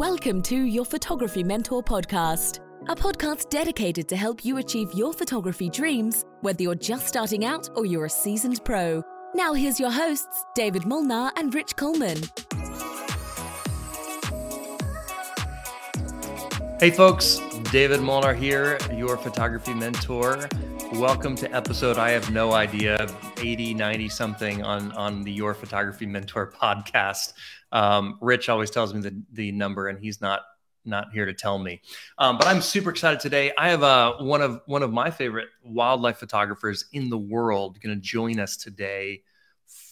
Welcome to your Photography Mentor podcast, a podcast dedicated to help you achieve your photography dreams, whether you're just starting out or you're a seasoned pro. Now, here's your hosts, David Molnar and Rich Coleman. Hey, folks, David Molnar here, your photography mentor. Welcome to episode I have no idea 80 90 something on on the Your Photography Mentor podcast. Um, Rich always tells me the the number and he's not not here to tell me. Um, but I'm super excited today. I have uh, one of one of my favorite wildlife photographers in the world going to join us today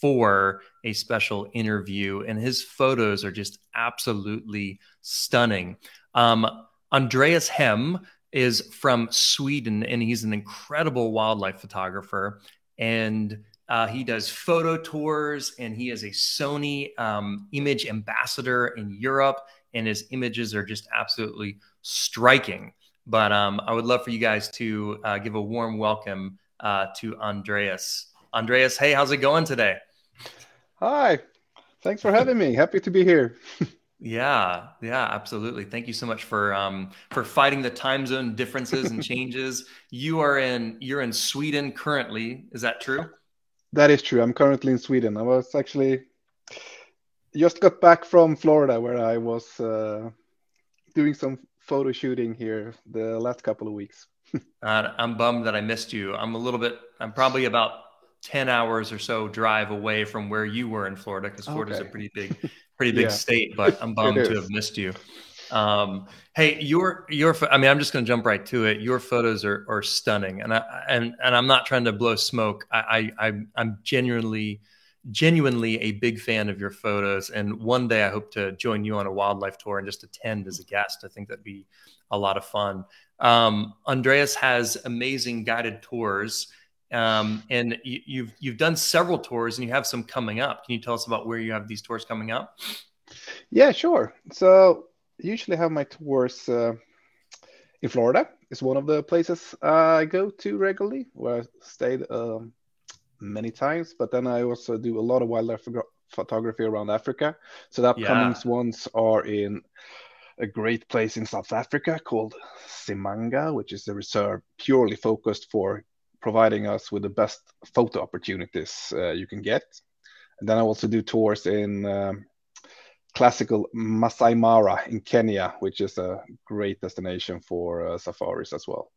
for a special interview, and his photos are just absolutely stunning. Um, Andreas Hemb is from Sweden, and he's an incredible wildlife photographer. And uh, he does photo tours, and he is a Sony um, image ambassador in Europe. And his images are just absolutely striking. But um, I would love for you guys to uh, give a warm welcome uh, to Andreas. Andreas, hey, how's it going today? Hi, thanks for having me. Happy to be here. Yeah, yeah, absolutely. Thank you so much for um, for fighting the time zone differences and changes. you are in you're in Sweden currently. Is that true? That is true. I'm currently in Sweden. I was actually just got back from Florida, where I was uh, doing some photo shooting here the last couple of weeks. uh, I'm bummed that I missed you. I'm a little bit. I'm probably about 10 hours or so drive away from where you were in Florida because Florida's okay. a pretty big pretty big yeah. state, but I'm bummed to have missed you. Um, hey, your your I mean, I'm just going to jump right to it. Your photos are are stunning, and I and and I'm not trying to blow smoke. I I I'm genuinely genuinely a big fan of your photos, and one day I hope to join you on a wildlife tour and just attend as a guest. I think that'd be a lot of fun. Um, Andreas has amazing guided tours. Um, and you, you've you've done several tours, and you have some coming up. Can you tell us about where you have these tours coming up? Yeah, sure. So usually have my tours uh, in Florida. Is one of the places I go to regularly, where I stayed um, many times. But then I also do a lot of wildlife photography around Africa. So the upcoming yeah. ones are in a great place in South Africa called Zimanga, which is a reserve purely focused for providing us with the best photo opportunities uh, you can get. And then I also do tours in um, classical Masai Mara in Kenya, which is a great destination for uh, safaris as well.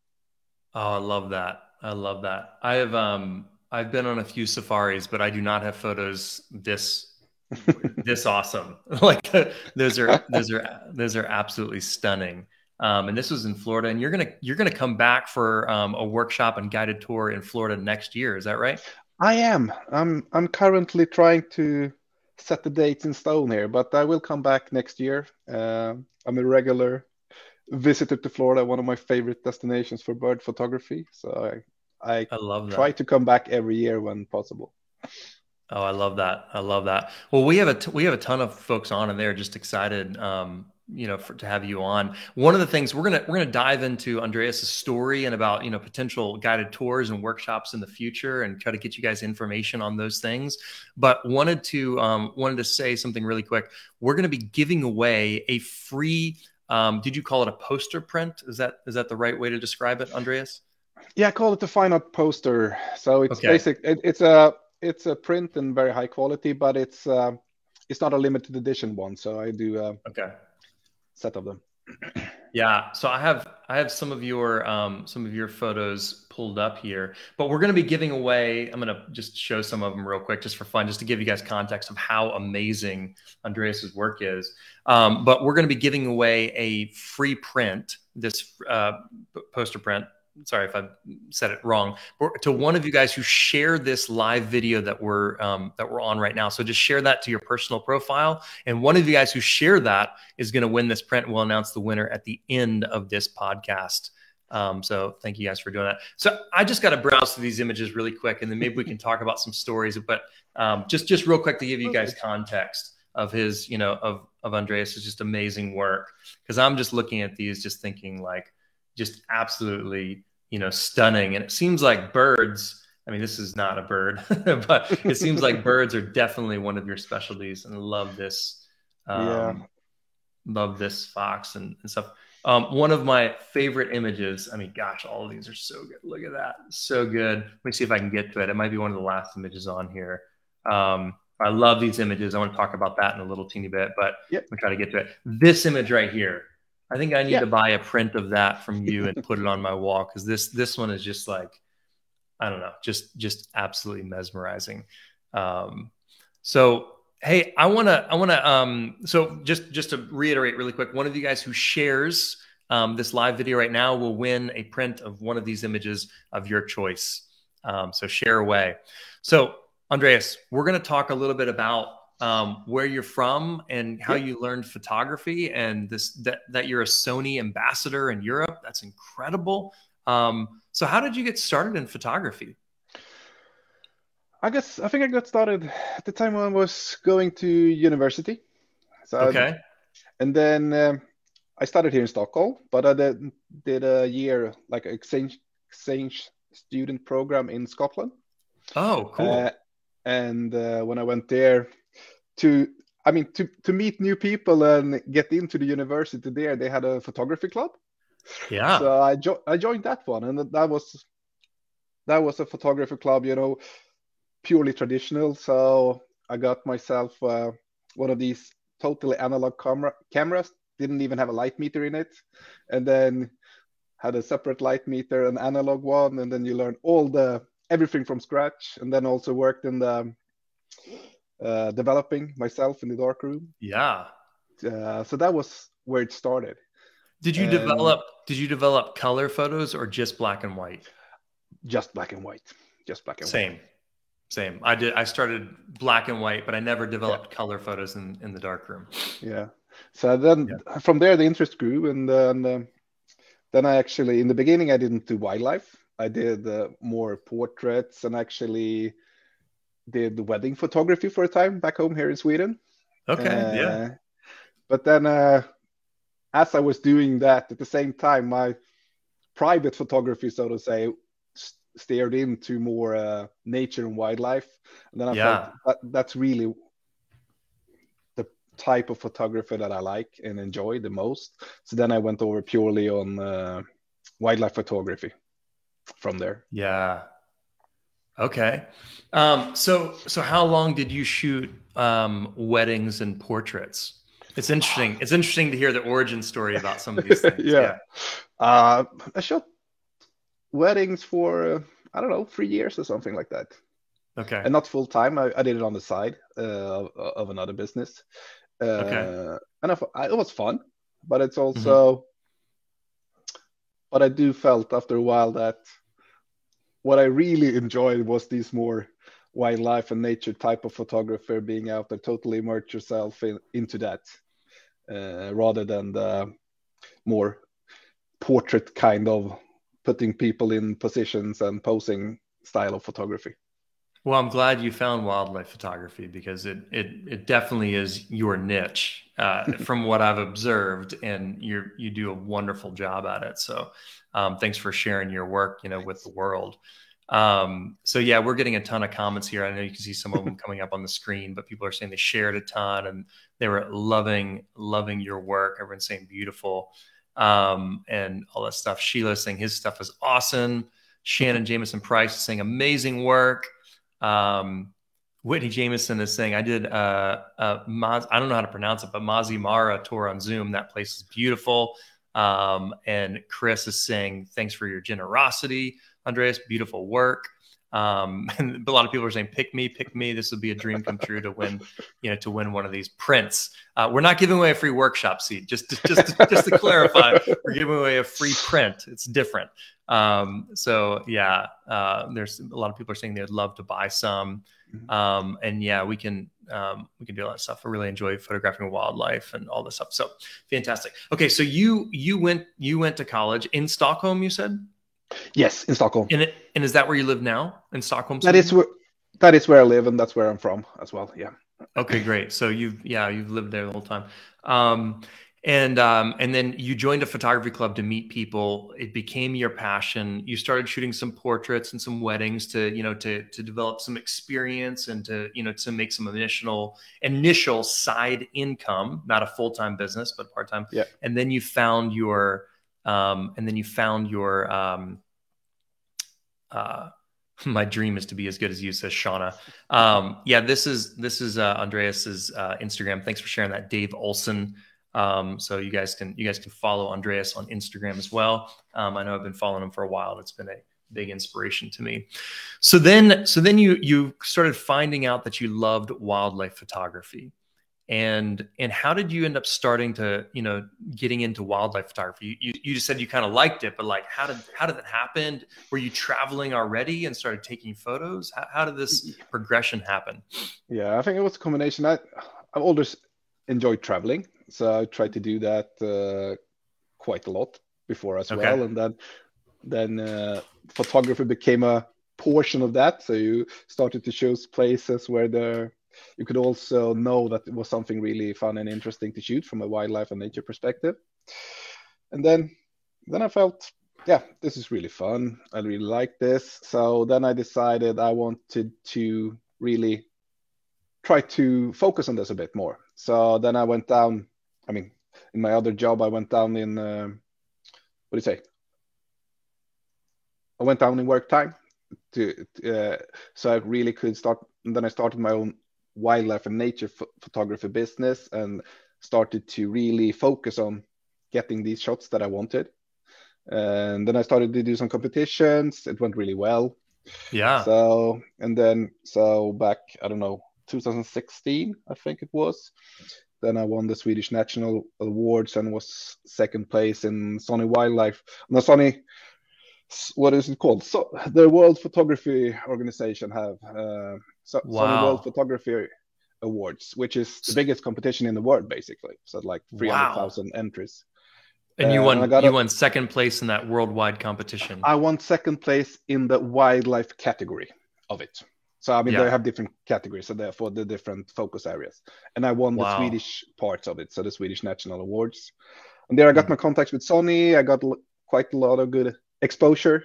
Oh, I love that. I love that. I have um I've been on a few safaris, but I do not have photos this this awesome. like those are those are those are absolutely stunning. Um, and this was in Florida. And you're gonna you're gonna come back for um, a workshop and guided tour in Florida next year. Is that right? I am. I'm I'm currently trying to set the dates in stone here, but I will come back next year. Uh, I'm a regular visitor to Florida, one of my favorite destinations for bird photography. So I I, I love that. try to come back every year when possible. Oh, I love that. I love that. Well, we have a t- we have a ton of folks on, and they're just excited. Um, you know for, to have you on. One of the things we're gonna we're gonna dive into andreas's story and about you know potential guided tours and workshops in the future and try to get you guys information on those things. But wanted to um, wanted to say something really quick. We're to be giving away a free um, did you call it a poster print? Is that is that the right way to describe it andreas? Yeah I call it the final poster. So it's okay. basic it, it's a it's a print and very high quality but it's uh, it's not a limited edition one. So i do uh, okay set of them. Yeah, so I have I have some of your um, some of your photos pulled up here, but we're going to be giving away. I'm going to just show some of them real quick, just for fun, just to give you guys context of how amazing Andreas's work is. Um, but we're going to be giving away a free print, this uh, poster print sorry if I said it wrong, to one of you guys who share this live video that we're um, that we're on right now. So just share that to your personal profile, and one of you guys who share that is going to win this print. We'll announce the winner at the end of this podcast. Um, so thank you guys for doing that. So I just got to browse through these images really quick, and then maybe we can talk about some stories. But um, just just real quick to give you guys context of his, you know, of of Andreas is just amazing work because I'm just looking at these, just thinking like just absolutely you know stunning and it seems like birds i mean this is not a bird but it seems like birds are definitely one of your specialties and love this um, yeah love this fox and, and stuff. Um, one of my favorite images. I mean, gosh, all of these are so good. Look at that, so good. Let me see if I can get to it. It might be one of the last images on here. Um, I love these images. I want to talk about that in a little teeny bit, but yep. I'm try to get to it. This image right here. I think I need to buy a print of that from you and put it on my wall because this this one is just like I don't know, just just absolutely mesmerizing. Um, so hey, I want to I want to um, so just just to reiterate really quick, one of you guys who shares um, this live video right now will win a print of one of these images of your choice. Um, so share away. So Andreas, we're going to talk a little bit about um, where you're from and how you learned photography and this that, that you're a Sony ambassador in Europe. That's incredible. Um, so how did you get started in photography? I guess I think I got started at the time when I was going to university. So okay. And then um, I started here in Stockholm, but I did, did a year like exchange exchange student program in Scotland. Oh, cool. Uh, and uh, when I went there to I mean to to meet new people and get into the university there, they had a photography club. Yeah. So I jo- I joined that one, and that was that was a photography club, you know, purely traditional. So I got myself uh, one of these totally analog camera cameras. Didn't even have a light meter in it, and then had a separate light meter, an analog one, and then you learn all the everything from scratch. And then also worked in the uh, developing myself in the darkroom. Yeah. Uh, so that was where it started. Did you and develop? Did you develop color photos or just black and white? Just black and white. Just black and Same. white. Same. Same. I did. I started black and white, but I never developed yeah. color photos in in the dark room. Yeah. So then yeah. from there the interest grew, and then uh, then I actually in the beginning I didn't do wildlife. I did uh, more portraits and actually did the wedding photography for a time back home here in Sweden. Okay. Uh, yeah. But then uh, as I was doing that at the same time, my private photography, so to say, steered into more uh, nature and wildlife. And then I yeah. felt that, that's really the type of photographer that I like and enjoy the most. So then I went over purely on uh, wildlife photography from there. Yeah. Okay. Um, so so how long did you shoot um, weddings and portraits? It's interesting. It's interesting to hear the origin story about some of these things. yeah. yeah. Uh, I shot weddings for uh, I don't know three years or something like that. Okay. And not full time. I, I did it on the side uh, of, of, another business. Uh, okay. And I, I, it was fun, but it's also. Mm-hmm. But I do felt after a while that what I really enjoyed was these more wildlife and nature type of photographer being out there totally immerse yourself in, into that uh, rather than the more portrait kind of putting people in positions and posing style of photography. Well, I'm glad you found wildlife photography because it it it definitely is your niche uh, from what I've observed, and you you do a wonderful job at it. So, um, thanks for sharing your work, you know, with the world. Um, so yeah, we're getting a ton of comments here. I know you can see some of them coming up on the screen, but people are saying they shared a ton and they were loving loving your work. Everyone's saying beautiful um, and all that stuff. Sheila saying his stuff is awesome. Shannon Jameson Price is saying amazing work. Um, Whitney Jameson is saying I did uh, uh, Maz, I don't know how to pronounce it, but Mazi Mara tour on Zoom. That place is beautiful. Um, and Chris is saying thanks for your generosity, Andreas. Beautiful work. Um, and a lot of people are saying, "Pick me, pick me." This would be a dream come true to win, you know, to win one of these prints. Uh, we're not giving away a free workshop seat. Just, to, just, to, just to clarify, we're giving away a free print. It's different. Um, so yeah, uh, there's a lot of people are saying they'd love to buy some, mm-hmm. um, and yeah, we can um, we can do a lot of stuff. I really enjoy photographing wildlife and all this stuff. So fantastic. Okay, so you you went you went to college in Stockholm. You said. Yes, in Stockholm. And, it, and is that where you live now in Stockholm? That is where that is where I live, and that's where I'm from as well. Yeah. Okay, great. So you've yeah you've lived there the whole time. Um, and um, and then you joined a photography club to meet people. It became your passion. You started shooting some portraits and some weddings to you know to to develop some experience and to you know to make some initial initial side income, not a full time business but part time. Yeah. And then you found your um, and then you found your um, uh, my dream is to be as good as you says shauna. Um, yeah this is this is uh, andreas's uh, instagram. Thanks for sharing that. Dave olson. Um, so you guys can you guys can follow andreas on instagram as well. Um, i know i've been following him for a while. And it's been a big inspiration to me. So then so then you you started finding out that you loved wildlife photography and and how did you end up starting to you know getting into wildlife photography? You, you just said you kind of liked it but like how did how did that happen? Were you traveling already and started taking photos? How, how did this progression happen? yeah i think it was a combination. I i've always enjoyed traveling so i tried to do that uh, quite a lot before as okay. well and then then uh, photography became a portion of that. So you started to choose places where the you could also know that it was something really fun and interesting to shoot from a wildlife and nature perspective. And then then I felt, yeah, this is really fun. I really like this. So then I decided I wanted to really try to focus on this a bit more. So then I went down. I mean, in my other job, I went down in uh, what do you say? I went down in work time to uh, so I really could start. And then I started my own wildlife and nature photography business and started to really focus on getting these shots that I wanted. And then I started to do some competitions. It went really well. Yeah. So, and then, so back, I don't know, 2016, I think it was. Then I won the Swedish National Awards and was second place in Sony Wildlife. No, Sony, what is it called? So the World Photography Organization have uh, so, wow. Sony World Photography Awards, which is the biggest competition in the world, basically. So like three hundred thousand wow. entries. And you uh, won. And you a, won second place in that worldwide competition. I won second place in the wildlife category of it. So I mean, yeah. they have different categories, so therefore the different focus areas. And I won wow. the Swedish parts of it, so the Swedish National Awards. And there I got mm. my contacts with Sony. I got l- quite a lot of good exposure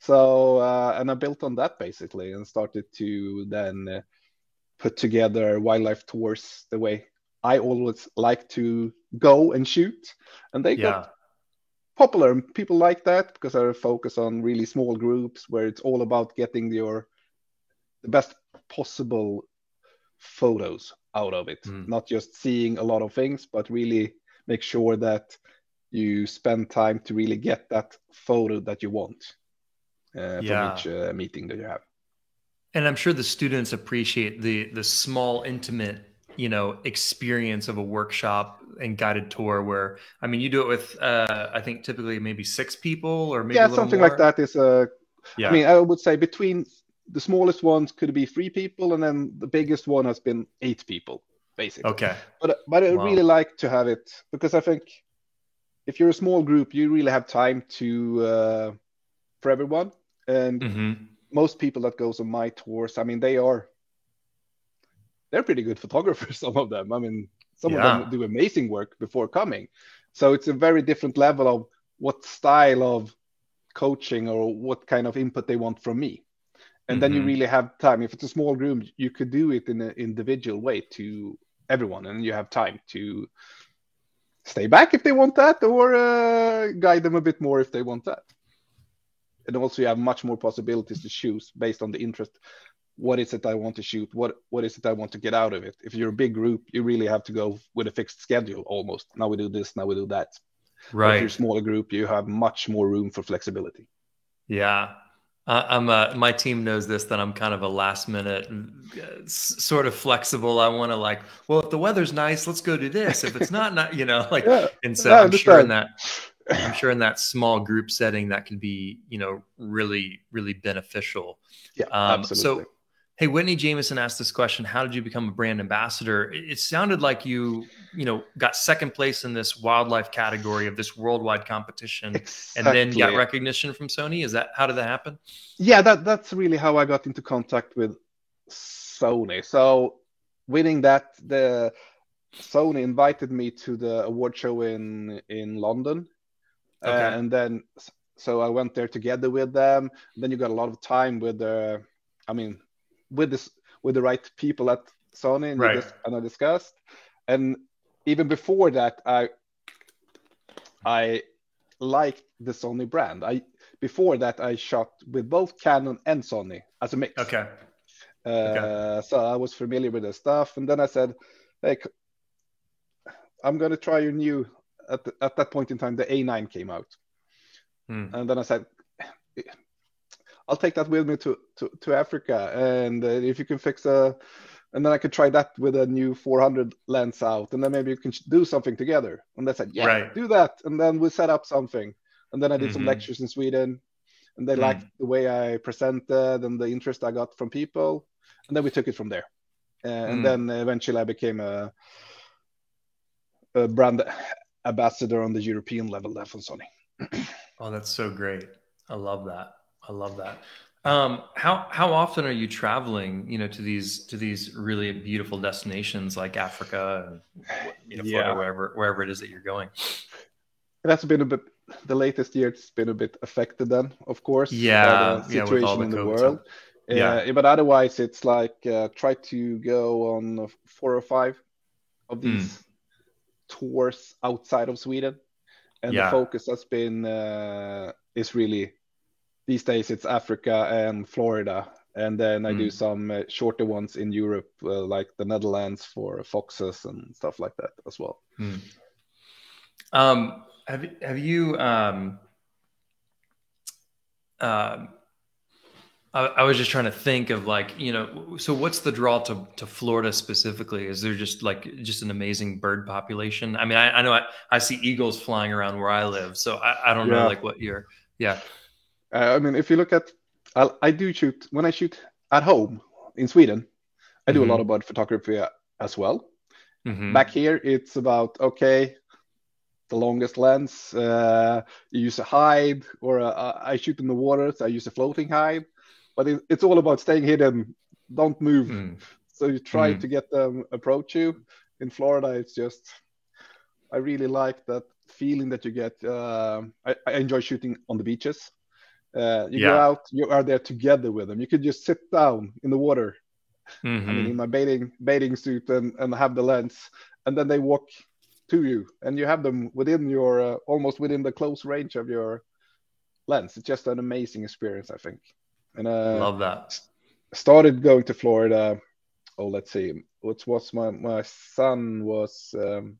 so uh, and I built on that basically and started to then uh, put together wildlife tours the way I always like to go and shoot, and they yeah. got popular. People like that because I focus on really small groups where it's all about getting your the best possible photos out of it, mm. not just seeing a lot of things, but really make sure that you spend time to really get that photo that you want uh, yeah. from each uh, meeting that you have. And I'm sure the students appreciate the the small, intimate, you know, experience of a workshop and guided tour. Where I mean, you do it with, uh, I think, typically maybe six people or maybe yeah, something more. like that is a. Uh, yeah. I mean, I would say between the smallest ones could be three people, and then the biggest one has been eight people, basically. Okay. But but I wow. really like to have it because I think if you're a small group, you really have time to uh, for everyone. And mm-hmm. most people that goes on my tours, I mean, they are they're pretty good photographers. Some of them, I mean, some yeah. of them do amazing work before coming. So it's a very different level of what style of coaching or what kind of input they want from me. And mm-hmm. then you mm-hmm. really have time. If it's a small room, you could do it in an individual way to everyone, and you have time to stay back if they want that, or uh, guide them a bit more if they want that and also you have much more possibilities to choose based on the interest. What is it i want to shoot? What what is it i want to get out of it? If you're a big group you really have to go with a fixed schedule almost. Now we do this now we do that. Right if you're a smaller group you have much more room for flexibility. Yeah. I'm a, my team knows this that I'm kind of a last minute uh, sort of flexible. I want to like, well, if the weather's nice, let's go do this. If it's not, not you know, like, yeah, and so I'm sure in that I'm sure in that small group setting that can be, you know, really, really beneficial. Yeah, um, absolutely. So, hey, Whitney Jameson asked this question: How did you become a brand ambassador? It sounded like you, you know, got second place in this wildlife category of this worldwide competition, exactly. and then got recognition from Sony. Is that how did that happen? Yeah, that that's really how I got into contact with Sony. So, winning that the Sony invited me to the award show in in London, okay. uh, and then so I went there together with them. Then you got a lot of time with the, I mean, with this with the right people at Sony, and, right. and I discussed. And even before that, I I liked the Sony brand. I before that I shot with both Canon and Sony as a mix. Okay. Uh, okay. So I was familiar with the stuff, and then I said, "Hey, I'm going to try your new." At, the, at that point in time, the A9 came out, hmm. and then I said, "I'll take that with me to to, to Africa, and uh, if you can fix a." And then I could try that with a new 400 lens out, and then maybe you can do something together. And they said, "Yeah, right. do that." And then we set up something, and then I did mm-hmm. some lectures in Sweden, and they mm. liked the way I presented and the interest I got from people and then we took it from there. Uh, and mm. then eventually I became a, a, brand ambassador on the European level there for Sony. oh, that's so great! I love that. I love that. Um, how how often are you traveling? You know, to these to these really beautiful destinations like Africa and you know, yeah. wherever wherever it is that you're going. That's been a bit the latest year. It's been a bit affected then, of course. Yeah, the situation yeah, the in the world. Yeah, uh, but otherwise it's like uh, try to go on four or five of these mm. Tours outside of Sweden, and yeah. the focus has been uh, is really these days it's Africa and Florida, and then I mm. do some uh, shorter ones in Europe, uh, like the Netherlands for foxes and stuff like that as well. Mm. Um, have have you um, uh, I, I, was just trying to think of like, you know, so what's the draw to, to Florida specifically? Is there just like just an amazing bird population? I mean, I, I know I, I see eagles flying around where I live, so I, I don't yeah. know like what you're, yeah. Uh, I mean, if you look at, I, I, do shoot when I shoot at home in Sweden, I do mm-hmm. a lot of bird photography as well. Mm-hmm. Back here, it's about okay, the longest lens. Uh, you use a hide, or a, I shoot in the water, so I use a floating hide but it, it's all about staying hidden. Don't move. Mm. So you try mm. to get them approach you. In Florida, it's just I really like that feeling that you get. Uh, I, I, enjoy shooting on the beaches. Uh, you yeah. go out, you are there together with them. You could just sit down in the water. Mm-hmm. I mean, in my bathing bathing suit and, and have the lens, and then they walk to you, and you have them within your uh, almost within the close range of your lens. It's just an amazing experience, I think. And uh, love that. Started going to Florida. Oh, let's see. What was my my son was um,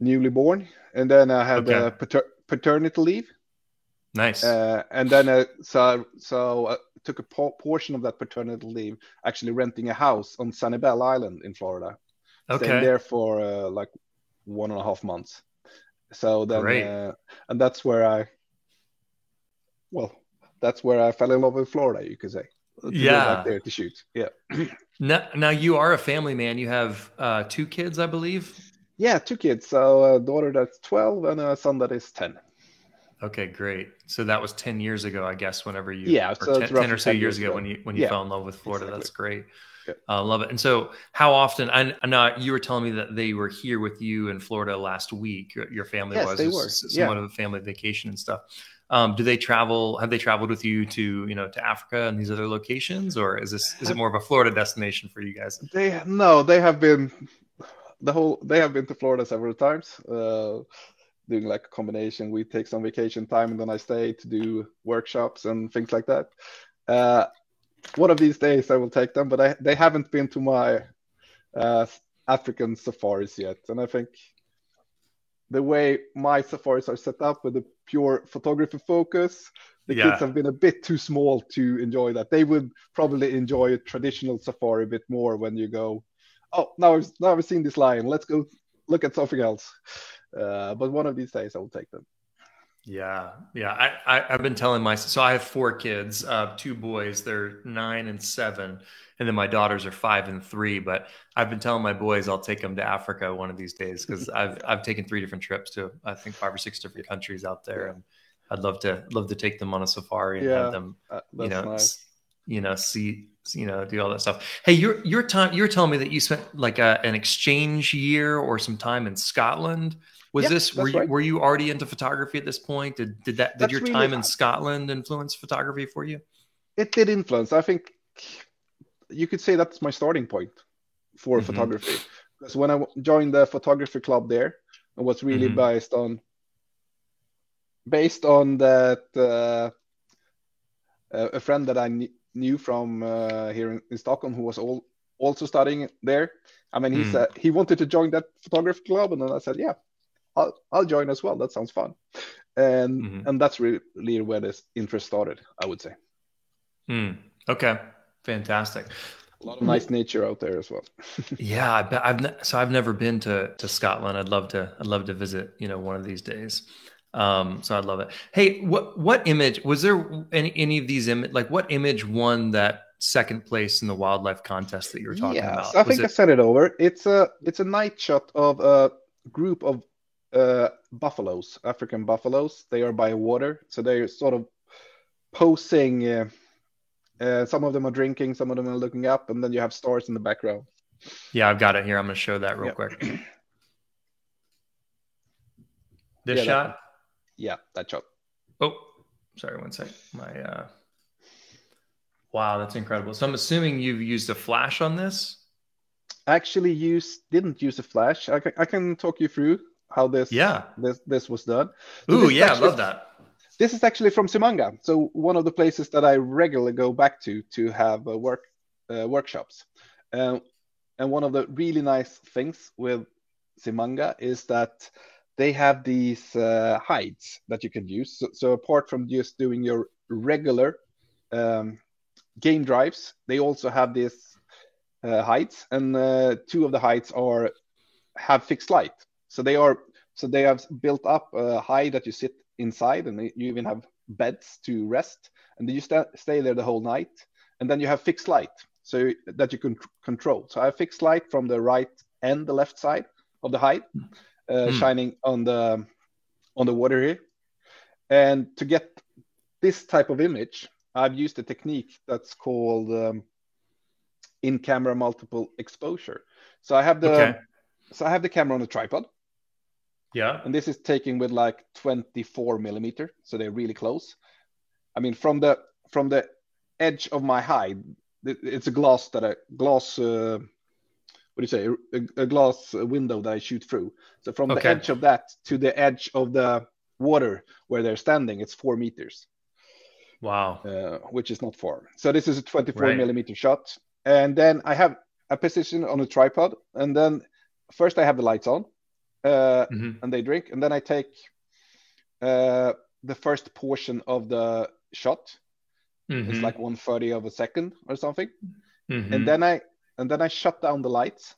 newly born, and then I had okay. pater- paternity leave. Nice. Uh, and then uh, so so I took a po- portion of that paternity leave, actually renting a house on Sanibel Island in Florida. Okay. Staying there for uh, like one and a half months. So then, uh, and that's where I well, that's where I fell in love with Florida, you could say. yeah, there to shoot. Yeah. now, now you are a family man. You have uh, two kids, I believe. Yeah, two kids. So a daughter that's twelve and a son that is ten. Okay, great. So that was ten years ago, I guess. Whenever you yeah, so 10, 10, or so years ago, ago, when you when you yeah, fell in love with Florida, exactly. that's great. Yeah. Uh, love it. And so, how often? I, I know you were telling me that they were here with you in Florida last week. Your, your family yes, was. They were. Somewhat yeah. of a family vacation and stuff. Um, do they travel? Have they traveled with you to you know to Africa and these other locations, or is this is it more of a Florida destination for you guys? They no, they have been the whole. They have been to Florida several times. Uh, doing like a combination. We take some vacation time and then I stay to do workshops and things like that. Uh, one of these days I will take them, but I, they haven't been to my uh, African safaris yet. And I think the way my safaris are set up with a pure photography focus, the yeah. kids have been a bit too small to enjoy that. They would probably enjoy a traditional safari a bit more when you go, oh, now I've, now I've seen this lion. Let's go look at something else. Uh, but one of these days I will take them. Yeah, yeah. I, I have been telling my so I have four kids, uh, two boys. They're nine and seven, and then my daughters are five and three. But I've been telling my boys I'll take them to Africa one of these days because I've I've taken three different trips to I think five or six different countries out there, and I'd love to love to take them on a safari and yeah, have them, uh, you know, nice. you know, see, you know, do all that stuff. Hey, your your time, you're telling me that you spent like a, an exchange year or some time in Scotland. Was Yeah, this were you, right. were you already into photography at this point? Did did that did That's your really time in. Scotland influence photography for you? It did influence. I think you could say that's my starting point for Mhm. photography. Because when I joined the photography club there, it was really Mhm. based on based on that uh, a a friend that I kn- knew from uh, here in, in Stockholm who was all, also studying there. I mean, he Mm. said he wanted to join that photography club, and then I said, "Yeah, I'll I'll join as well. That sounds fun." And Mhm. and that's really, where this interest started. I would say Hmm. Okay, fantastic. a lot of nice nature out there as well. Yeah, I I've ne- so I've never been to to Scotland. I'd love to. I'd love to visit. You know, one of these days. Um, so I'd love it. Hey, what what image was there? Any any of these image like what image won that second place in the wildlife contest that you were talking yes, about? I Was think I it- sent it over. It's a it's a night shot of a group of uh, buffaloes, African buffaloes. They are by water, so they're sort of posing. Uh, uh, some of them are drinking, some of them are looking up, and then you have stars in the background. yeah, I've got it here. I'm going to show that real Yeah. quick. This Yeah, that- shot. Yeah, that shot. Oh, sorry, one sec. My uh wow, that's incredible. So I'm assuming you've used a flash on this. Actually, use didn't use a flash. I can, I can talk you through how this Yeah. this this was done. So Ooh, yeah, I love that. This is actually from Zimanga, so one of the places that I regularly go back to to have uh, work uh, workshops. Uh, and one of the really nice things with Zimanga is that they have these uh, hides that you can use. So, so apart from just doing your regular um, game drives, they also have these uh, hides, and uh, two of the hides are have fixed light. So they are so they have built up a hide that you sit inside, and you even have beds to rest, and then you sta stay there the whole night. And then you have fixed light, so that you can control. So I have fixed light from the right and the left side of the hide, uh, Hmm. shining on the on the water here. And to get this type of image, I've used a technique that's called um, in-camera multiple exposure. So I have the Okay. so I have the camera on a tripod, Yeah. and this is taken with like 24 millimeter, so they're really close. I mean, from the from the edge of my hide, it's a glass that I glass. Uh, what do you say? A, a glass window that I shoot through. So from the edge of that to the edge of the water where they're standing, it's four meters, Wow. uh, which is not far. So this is a 24 Right. millimeter shot, and then I have a position on a tripod, and then first I have the lights on, uh, Mhm. and they drink, and then I take uh, the first portion of the shot. It's Mhm. like one thirty of a second or something, Mhm. and then I and then I shut down the lights,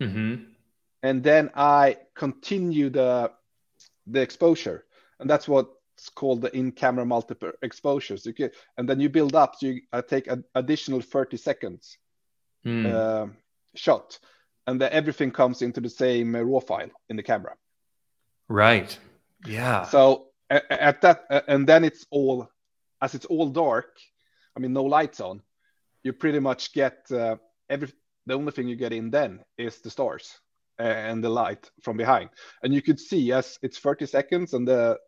Mhm. and then I continue the the exposure, and that's what's called the in-camera multiple exposures. You can, and then you build up. So you I take an additional thirty seconds Mm. uh, shot, and then everything comes into the same uh, raw file in the camera. right. Yeah. So a- a- at that, and then it's all, as it's all dark. I mean, no lights on. You pretty much get uh, every. The only thing you get in then is the stars uh, and the light from behind, and you could see as it's 30 seconds, and the,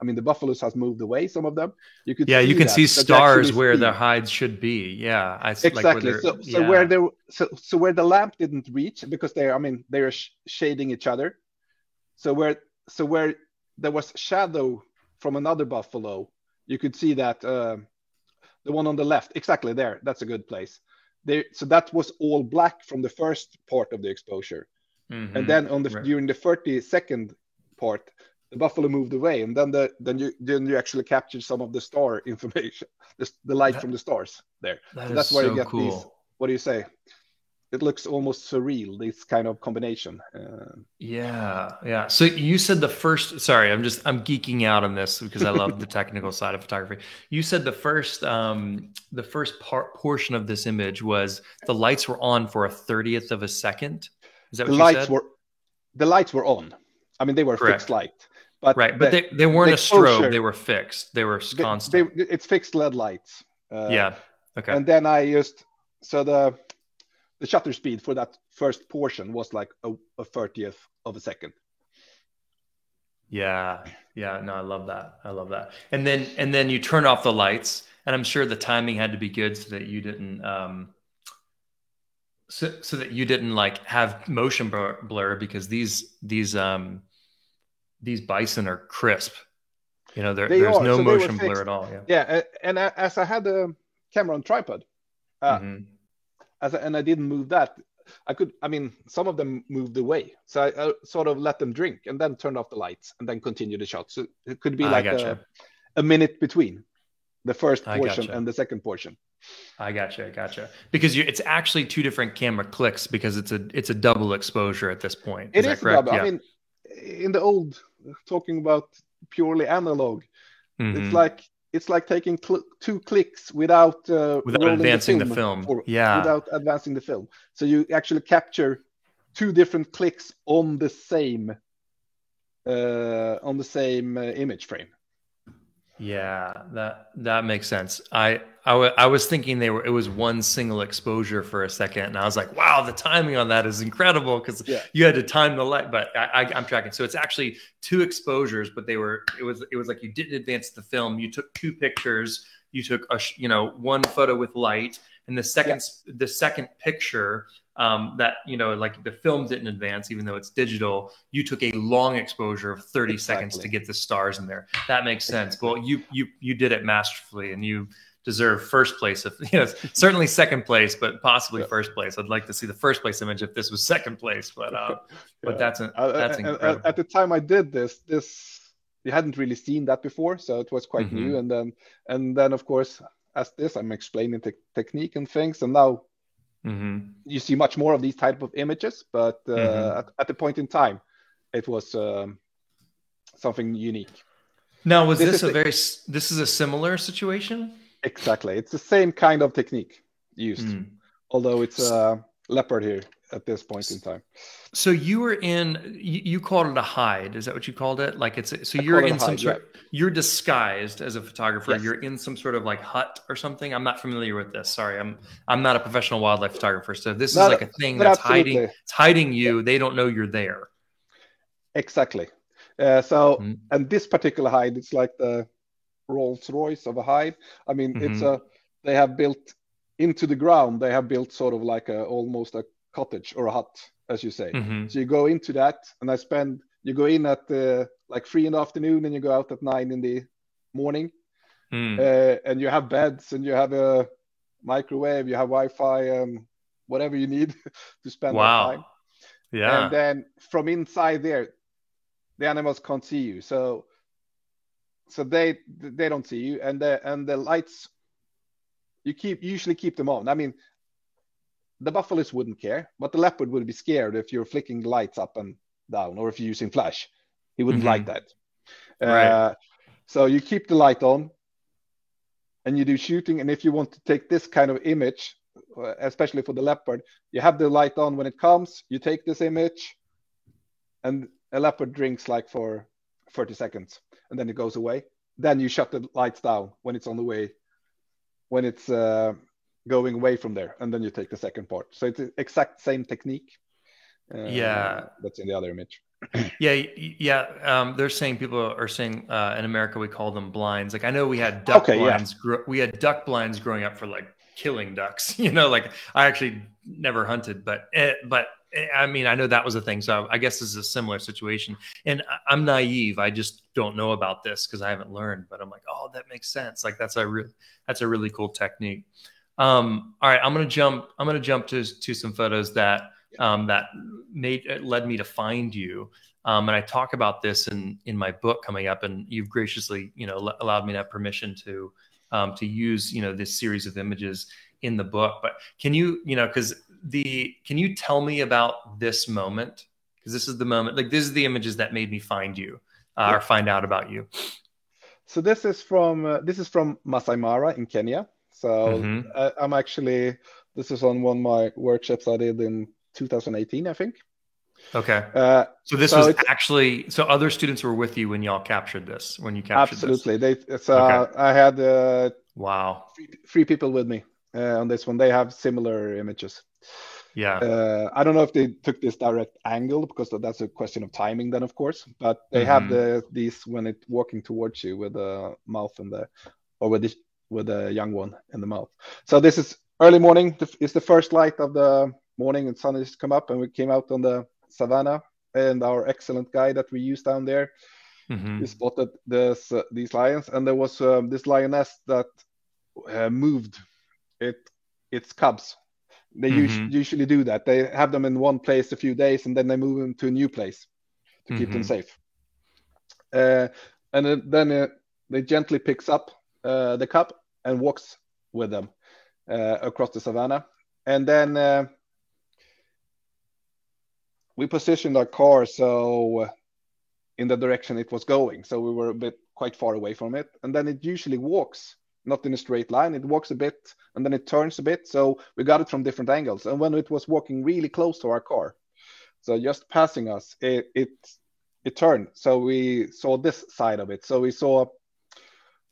I mean, the buffaloes has moved away. Some of them, you could. yeah, you can that, see stars where the hides should be. Yeah. I s- like where Exactly. they're- so, so where there, so, so where the lamp didn't reach because they're, I mean, they're sh- shading each other. So where, so where there was shadow from another buffalo, you could see that uh, the one on the left, exactly there. That's a good place. There, so that was all black from the first part of the exposure, Mhm. and then on the Right. during the 30 second part, the buffalo moved away, and then the then you then you actually captured some of the star information, the, the light That- from the stars there. That So is that's where so you get cool. these. What do you say? It looks almost surreal. This kind of combination. Uh, Yeah, yeah. So you said the first. Sorry, I'm just I'm geeking out on this because I love the technical side of photography. You said the first um the first part portion of this image was the lights were on for a thirtieth of a second. Is that the what you lights said? were the lights were on. I mean, they were Correct. fixed light, but right, but the- they, they weren't the a strobe. exposure- They were fixed. They were constant. they- it's fixed LED lights. Uh, yeah. Okay. And then I used so the the shutter speed for that first portion was like a, a 30th of a second. Yeah. Yeah. No, I love that. I love that. And then and then you turn off the lights, and I'm sure the timing had to be good so that you didn't um so, so that you didn't like have motion blur, blur because these these um these bison are crisp. You know, there, there's are. no So motion blur at all. Yeah. Yeah, and as I had the camera on tripod, uh, Mhm. as I, and I didn't move that, I could. I mean, some of them moved away, so I, I sort of let them drink and then turned off the lights and then continue the shot. So it could be like gotcha. a, a minute between the first portion gotcha. and the second portion. I gotcha, I gotcha. Because you, it's actually two different camera clicks because it's a it's a double exposure at this point. It that is correct? double. I mean, in the old, talking about purely analog, Mhm. it's like it's like taking cl- two clicks without uh, Without advancing the film. for- Yeah. without advancing the film. So you actually capture two different clicks on the same uh, on the same uh, image frame. Yeah, that that makes sense. I I was thinking they were it was one single exposure for a second, and I was like, wow, the timing on that is incredible because Yeah. you had to time the light. But I, I, I'm tracking, so it's actually two exposures, but they were it was it was like you didn't advance the film. You took two pictures. You took a sh- you know one photo with light, and the second s the second picture um, that you know like the film didn't advance even though it's digital you took a long exposure of 30 seconds to get the stars in there that makes sense well you you you did it masterfully and you deserve first place if you know certainly second place but possibly Yeah. first place i'd like to see the first place image if this was second place but uh but that's a, that's incredible at the time I did this, this you hadn't really seen that before, so it was quite Mhm. new. And then and then of course, as this, I'm explaining the technique and things, and now hmm you see much more of these type of images. But uh, Mhm. at, at the point in time, it was um, something unique. now was This this, a very this is a similar situation Exactly, it's the same kind of technique used, Mm. although it's a leopard here at this point in time. So you were in, you, you called it a hide. Is that what you called it? Like it's, so I you're in some hide, sort, you're disguised as a photographer. Yes. You're in some sort of like hut or something. I'm not familiar with this. Sorry. I'm, I'm not a professional wildlife photographer. So this No, is like a thing that's hiding, it's hiding you. They don't know you're there. Exactly. Uh, so, Mm. and this particular hide, it's like the Rolls Royce of a hide. I mean, it's Mhm. a they have built into the ground. They have built sort of like a almost a cottage or a hut, as you say. Mhm. So you go into that, and I spend. You go in at uh, like three in the afternoon, and you go out at nine in the morning. Mm. Uh, and you have beds, and you have a microwave, you have Wi-Fi, and whatever you need to spend that Wow. time. Yeah. And then from inside there, the animals can't see you. So so they they don't see you, and the and the lights you keep usually keep them on. I mean, the buffaloes wouldn't care, but the leopard would be scared if you're flicking the lights up and down, or if you're using flash. He wouldn't Mhm. like that. Right. Uh, so you keep the light on, and you do shooting. And if you want to take this kind of image, uh, especially for the leopard, you have the light on when it comes. You take this image, and a leopard drinks like for 30 seconds, and then it goes away. Then you shut the lights down when it's on the way, when it's uh, going away from there, and then you take the second part. So it's the exact same technique. uh, Yeah. that's in the other image. Yeah, yeah. Um, they're saying people are saying uh, in America we call them blinds. Like I know we had duck Okay, yeah. blinds. gro- we had duck blinds growing up for like killing ducks. You know, like I actually never hunted, but eh, but eh, I mean I know that was a thing. So I guess this is a similar situation. And I- I'm naive. I just don't know about this because I haven't learned. But I'm like, oh, that makes sense. Like that's a real that's a really cool technique. Um, all right, I'm gonna jump. I'm gonna jump to to some photos that um, that made uh, led me to find you. Um, and I talk about this in in my book coming up, and you've graciously, you know, l- allowed me to have permission to um, to use, you know, this series of images in the book. But can you, you know, because the can you tell me about this moment? Because this is the moment, like this is the images that made me find you uh, Yeah. or find out about you. So this is from uh, this is from Masai Mara in Kenya. So Mhm. I, I'm actually this is on one of my workshops I did in 2018, I think. Okay, Uh, so this So was actually so other students were with you when y'all captured this when you captured this. absolutely, they it's, uh, Okay. I had uh, Wow. three, three people with me uh, on this one. They have similar images. Yeah. Uh, I don't know if they took this direct angle because that's a question of timing, then of course. But they have Mhm. the these when it's walking towards you with the mouth and the or with the with a young one in the mouth. So this is early morning. It's the first light of the morning, and sun has come up, and we came out on the savannah. And our excellent guide that we use down there Mhm. we spotted this uh, these lions, and there was um, this lioness that uh, moved it its cubs. They us- Mhm. usually do that. They have them in one place a few days, and then they move them to a new place to keep them Mhm. safe. Uh, and then- then uh, they gently picks up uh, the cub and walks with them uh, across the savannah, and then. Uh, we positioned our car so in the direction it was going. So we were a bit quite far away from it. And then it usually walks, not in a straight line. It walks a bit and then it turns a bit. So we got it from different angles. And when it was walking really close to our car, so just passing us, it it, it turned. So we saw this side of it. So we saw,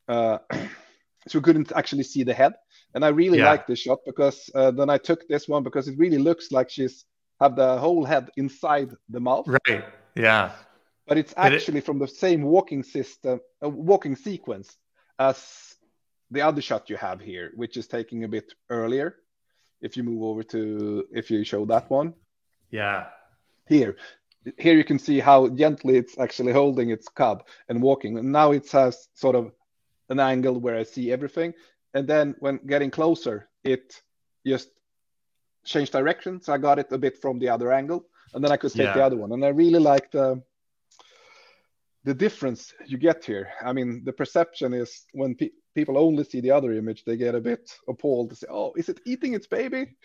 uh, so we couldn't actually see the head. And I really Yeah. like this shot because uh, then I took this one because it really looks like she's have the whole head inside the mouth Right. Yeah. but it's But it- actually from the same walking system, uh, walking sequence as the other shot you have here, which is taking a bit earlier. If you move over to, if you show that one Yeah. here, here you can see how gently it's actually holding its cub and walking. And now it has sort of an angle where I see everything. And then when getting closer, it just changed direction. So I got it a bit from the other angle, and then I could take the other one. And I really like the the difference you get here. I mean, the perception is when pe- people only see the other image, they get a bit appalled to say, "Oh, is it eating its baby?"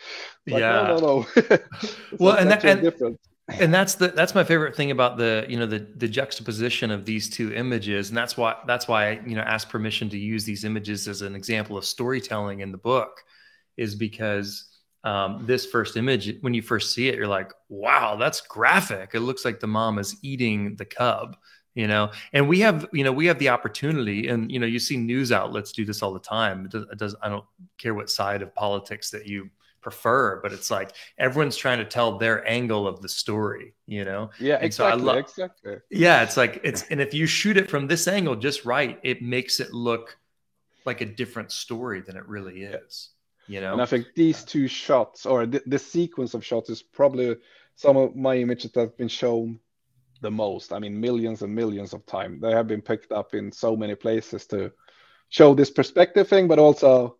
Like, Yeah. no, no, no. Well, and that- and- difference. And that's the that's my favorite thing about the you know the the juxtaposition of these two images. And that's why that's why I you know asked permission to use these images as an example of storytelling in the book is because um, this first image when you first see it you're like wow that's graphic. It looks like the mom is eating the cub you know? And we have you know we have the opportunity and you know you see news outlets do this all the time. It does, it does i don't care what side of politics that you prefer but it's like everyone's trying to tell their angle of the story you know Yeah, And so I exactly, lo- exactly. yeah it's like it's and if you shoot it from this angle just right it makes it look like a different story than it really is you know And I think these two shots, or th- the sequence of shots, is probably some of my images that have been shown the most. I mean, millions and millions of times. They have been picked up in so many places to show this perspective thing, but also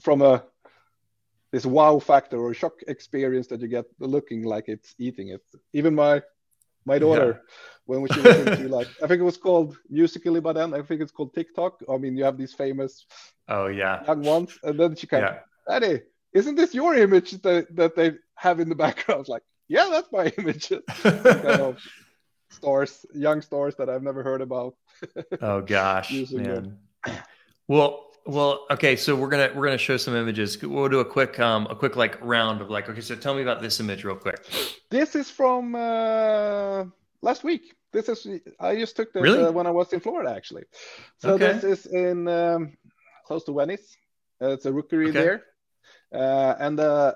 from a this wow factor or shock experience that you get looking like it's eating it. Even my my daughter, when she was into like, I think it was called Musical.ly by then. I think it's called TikTok. I mean, you have these famous oh yeah young ones, and then she kind yeah of, Daddy, isn't this your image that, that they have in the background? Like, yeah, that's my image. kind of stars, young stars that I've never heard about. oh gosh man well well okay so we're gonna we're gonna show some images we'll do a quick um a quick like round of like okay so tell me about this image real quick This is from uh, last week. This is I just took this Really? uh, when I was in Florida actually. So Okay. this is in um, close to Venice. Uh, it's a rookery Okay. there, uh, and uh,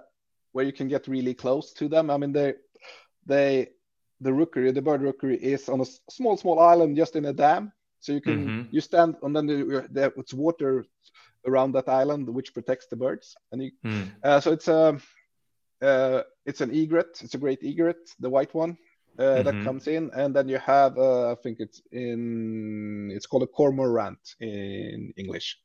where you can get really close to them. I mean, they they the rookery, the bird rookery, is on a small small island just in a dam. So you can Mhm. you stand and then there, there, it's water around that island which protects the birds, and you Hmm. uh, so it's a uh, it's an egret. It's a great egret, the white one uh, that Mhm. comes in, and then you have uh, I think it's in it's called a cormorant in English,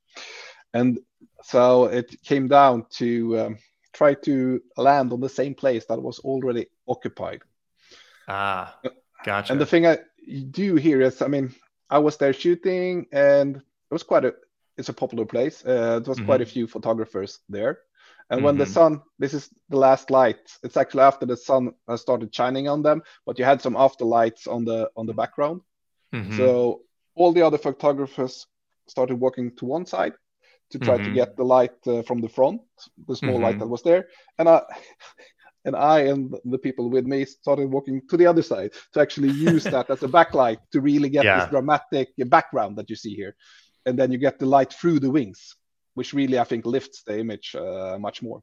and so it came down to um, try to land on the same place that was already occupied. ah gotcha And the thing I do here is, I mean, I was there shooting, and it was quite a it's a popular place. Uh, there was quite a few photographers there. And when the Mhm. sun, this is the last light. It's actually after the sun has started shining on them, but you had some after lights on the on the background. Mhm. So all the other photographers started walking to one side to try to Mhm. get the light uh, from the front, the small light that was there, and I. And I and the people with me started walking to the other side to actually use that as a backlight to really get Yeah. this dramatic background that you see here. And then you get the light through the wings. which really I think lifts the image uh, much more.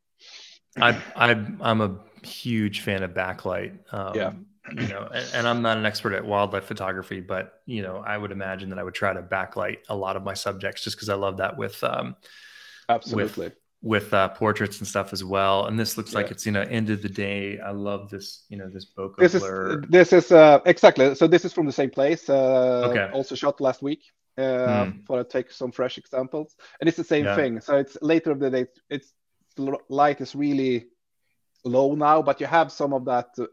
I, I I'm a huge fan of backlight. Um, Yeah. You know, and, and I'm not an expert at wildlife photography, but you know, I would imagine that I would try to backlight a lot of my subjects just because I love that with um, Absolutely. with uh, portraits and stuff as well. And this looks like it's you know end of the day. I love this you know this bokeh this is this is uh, exactly so this is from the same place uh, Okay. also shot last week uh, Hmm. for to take some fresh examples and it's the same Yeah. thing so it's later of the day it's the light is really low now but you have some of that uh,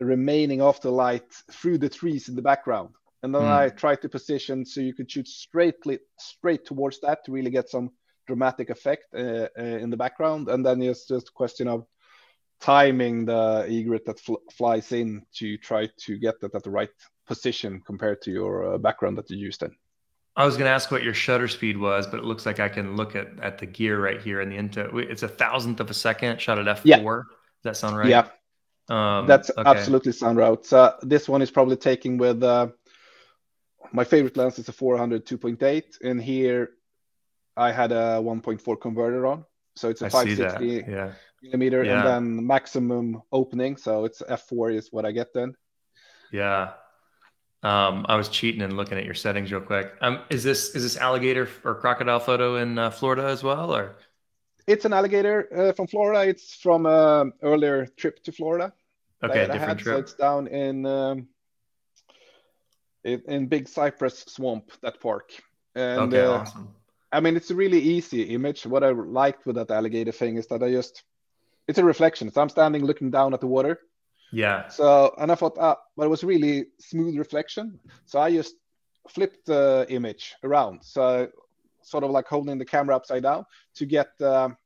remaining of the light through the trees in the background and then Hmm. i tried to position so you could shoot straightly straight towards that to really get some dramatic effect uh, uh, in the background and then it's just a question of timing the egret that fl- flies in to try to get that at the right position compared to your uh, background that you used in. I was going to ask what your shutter speed was, but it looks like I can look at, at the gear right here in the into. It's a thousandth of a second shot at f4. Yeah. Does that sound right? Yeah, Um, that's okay. absolutely sound right. So this one is probably taking with uh, my favorite lens is a 400 2.8, and here I had a 1.4 converter on, so it's a I see 560 Yeah. millimeter, Yeah. and then maximum opening, so it's f4 is what I get then. Yeah. Um, I was cheating and looking at your settings real quick. Um, is this is this alligator or crocodile photo in uh, Florida as well, or It's an alligator uh, from Florida. It's from an earlier trip to Florida. okay, different had. So trip? it's down in um, in, in Big Cypress Swamp, that park. And Okay, uh, awesome. I mean, it's a really easy image. What I liked with that alligator thing is that I just it's a reflection. So I'm standing looking down at the water. Yeah. So and I thought, ah, but it was really smooth reflection. So I just flipped the image around. So sort of like holding the camera upside down to get um,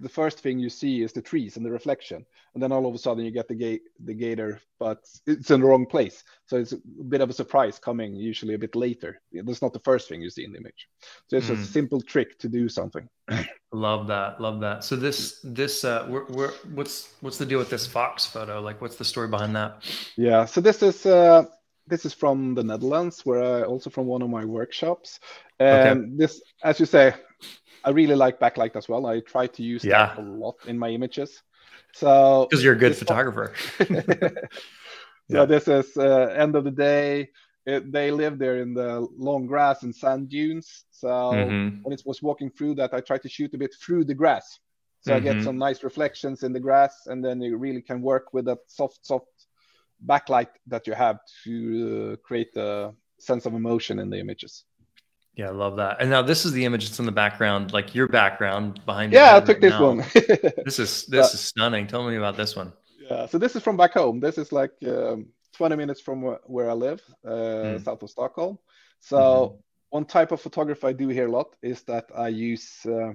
the first thing you see is the trees and the reflection, and then all of a sudden you get the gate the gator, but it's in the wrong place. So it's a bit of a surprise coming usually a bit later. That's not the first thing you see in the image. So it's Mm. a simple trick to do something. Love that. Love that. So this this uh, we're, we're, what's what's the deal with this fox photo? Like, what's the story behind that? Yeah, so this is uh, this is from the Netherlands, where I also from one of my workshops. And this, as you say, I really like backlight as well. I try to use Yeah. that a lot in my images. So Because you're a good photographer. so this is uh, end of the day. It, they live there in the long grass and sand dunes. So Mhm. when it was walking through that, I tried to shoot a bit through the grass. So I Mhm. get some nice reflections in the grass, and then you really can work with that soft, soft backlight that you have to uh, create a sense of emotion in the images. Yeah, I love that. And now this is the image that's in the background, like your background behind. Yeah, I took right this now. one. This is this is stunning. Tell me about this one. yeah, so this is from back home. This is like um, 20 minutes from wh- where I live, uh, Mm. south of Stockholm. So Mhm. one type of photography I do here a lot is that I use uh,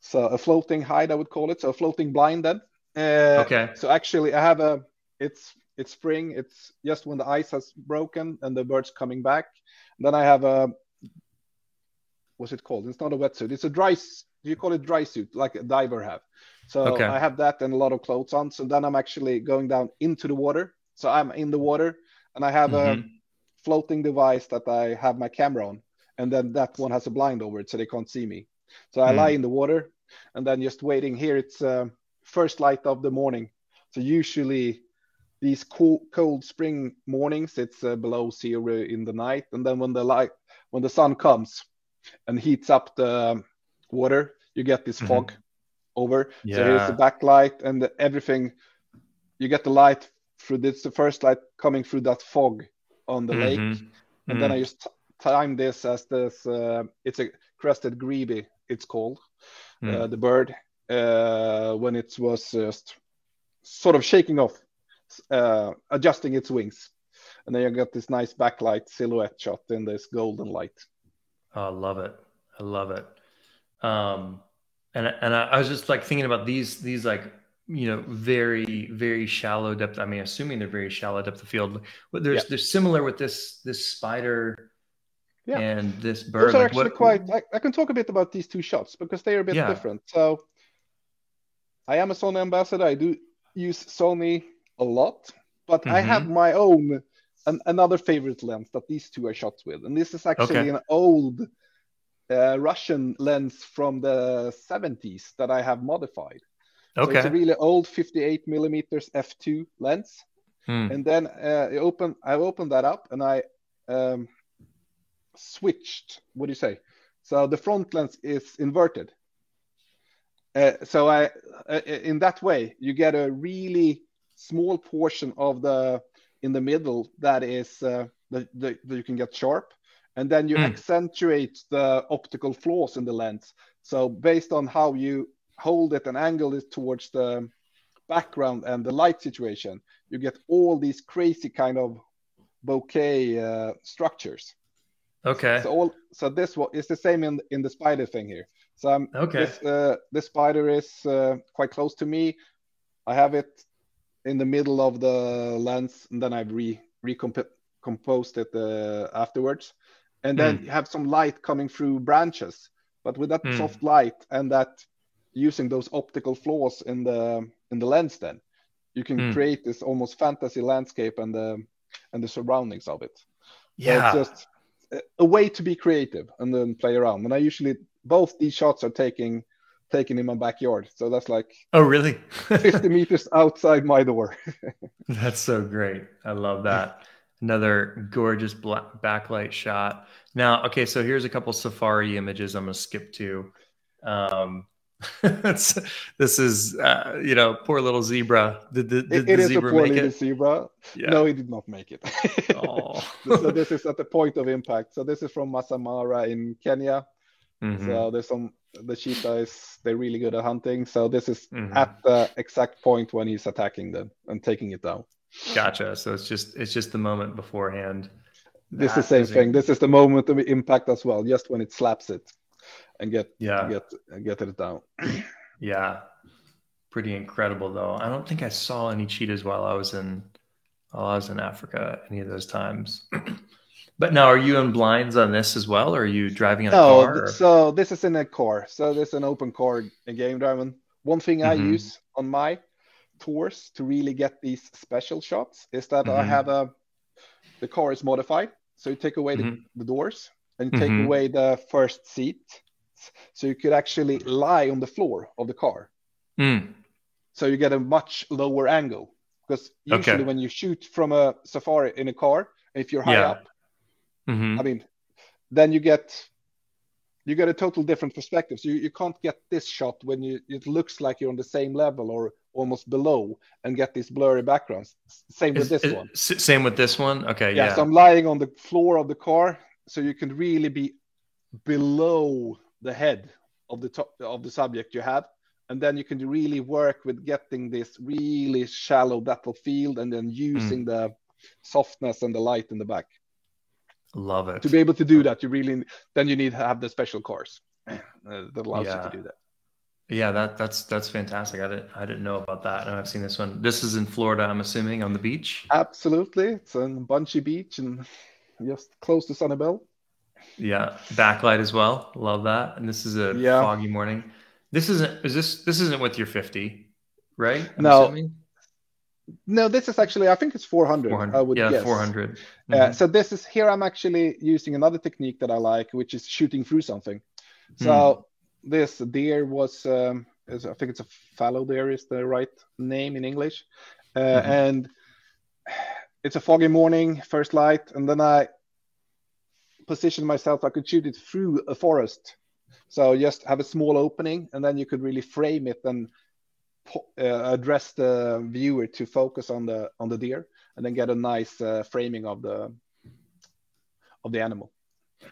so a floating hide, I would call it, so a floating blind. Then, uh, Okay. So actually, I have a it's it's spring. It's just when the ice has broken and the birds coming back. Then I have a what's it called? It's not a wetsuit. It's a dry. Do you call it dry suit like a diver have? So Okay. I have that and a lot of clothes on. So then I'm actually going down into the water. So I'm in the water and I have a Mhm. floating device that I have my camera on, and then that one has a blind over it so they can't see me. So I Hmm. lie in the water and then just waiting here. It's uh, first light of the morning. So usually these cool, cold spring mornings, it's uh, below zero in the night, and then when the light, when the sun comes and heats up the water, you get this fog over. So here's the backlight and the, everything. You get the light through this, the first light coming through that fog on the lake, Mhm. and then Mm. I just t- time this as this. Uh, it's a crested grebe, it's called Mm. uh, the bird uh, when it was just sort of shaking off, uh, adjusting its wings, and then you got this nice backlight silhouette shot in this golden light. Oh, I love it. I love it. Um, and and I, I was just like thinking about these these like you know very very shallow depth. I mean, assuming they're very shallow depth of field. But there's Yeah. they're similar with this this spider Yeah. and this bird. Those are Like, actually what- quite. I, I can talk a bit about these two shots because they are a bit Yeah. different. So, I am a Sony ambassador. I do use Sony a lot, but I Mm-hmm. have my own an, another favorite lens that these two are shot with, and this is actually Okay. an old uh, Russian lens from the 70s that I have modified. Okay. So it's a really old 58 millimeters f2 lens. Hmm. And then uh, I open I opened that up and I um, switched. What do you say? So the front lens is inverted. Uh, so I, uh, in that way, you get a really small portion of the in the middle that is uh, that, that, you can get sharp, and then you mm. accentuate the optical flaws in the lens. So based on how you hold it and angle it towards the background and the light situation, you get all these crazy kind of bokeh uh, structures. Okay. So all so this is the same in in the spider thing here. So I'm okay. This, uh, this spider is uh, quite close to me. I have it in the middle of the lens, and then I've re recomposed it uh, afterwards, and then mm. you have some light coming through branches. But with that mm. soft light and that using those optical flaws in the in the lens, then you can mm. create this almost fantasy landscape and the and the surroundings of it. Yeah, so it's just a way to be creative and then play around. And I usually both these shots are taking taken in my backyard. So that's like oh really 50 meters outside my door. that's so great. I love that. Another gorgeous black backlight shot. Now, okay, so here's a couple safari images I'm gonna skip to. Um, this is uh, you know poor little zebra. Did, the, did it, it is a poor little it? zebra. Yeah. No, he did not make it. oh. so this is at the point of impact. So this is from Masai Mara in Kenya. Mm-hmm. So there's some the cheetah is they're really good at hunting. So this is mm-hmm. at the exact point when he's attacking them and taking it down. Gotcha. So it's just it's just the moment beforehand. This is the same thing. This is the moment of impact as well, just when it slaps it and get yeah get get it down. yeah, pretty incredible though. I don't think I saw any cheetahs while I was in while I was in Africa any of those times. but now, are you in blinds on this as well, or are you driving in a no, car? No, so this is in a car. So this is an open car game driving. One thing mm-hmm. I use on my tours to really get these special shots is that mm-hmm. I have a the car is modified. So you take away mm-hmm. the, the, doors and you take mm-hmm. away the first seat so you could actually lie on the floor of the car. Mm. So you get a much lower angle because usually okay. when you shoot from a safari in a car, if you're high yeah. up, mm-hmm. I mean, then you get you get a total different perspective. So you, you can't get this shot when you it looks like you're on the same level or almost below and get these blurry backgrounds. Same with this one. Same with this one. Okay. Yeah, yeah. So I'm lying on the floor of the car, so you can really be below the head of the top of the subject you have and then you can really work with getting this really shallow depth of field and then using mm. the softness and the light in the back love it to be able to do that you really then you need to have the special cars uh, that allows yeah. you to do that yeah that that's that's fantastic i didn't i didn't know about that and i've seen this one this is in florida i'm assuming on the beach absolutely it's on Bunche Beach and just close to Sanibel yeah, backlight as well. Love that. And this is a yeah. foggy morning. This isn't is this this isn't with your 50, right? I'm no. Assuming? No, this is actually I think it's 400. 400. I would guess. yeah, guess. 400. Uh, mm-hmm. Uh, so this is here I'm actually using another technique that I like, which is shooting through something. So mm. this deer was um, is, I think it's a fallow deer is the right name in English. Uh, mm-hmm. and it's a foggy morning, first light, and then I position myself, I could shoot it through a forest. So just have a small opening, and then you could really frame it and uh, address the viewer to focus on the on the deer, and then get a nice uh, framing of the of the animal.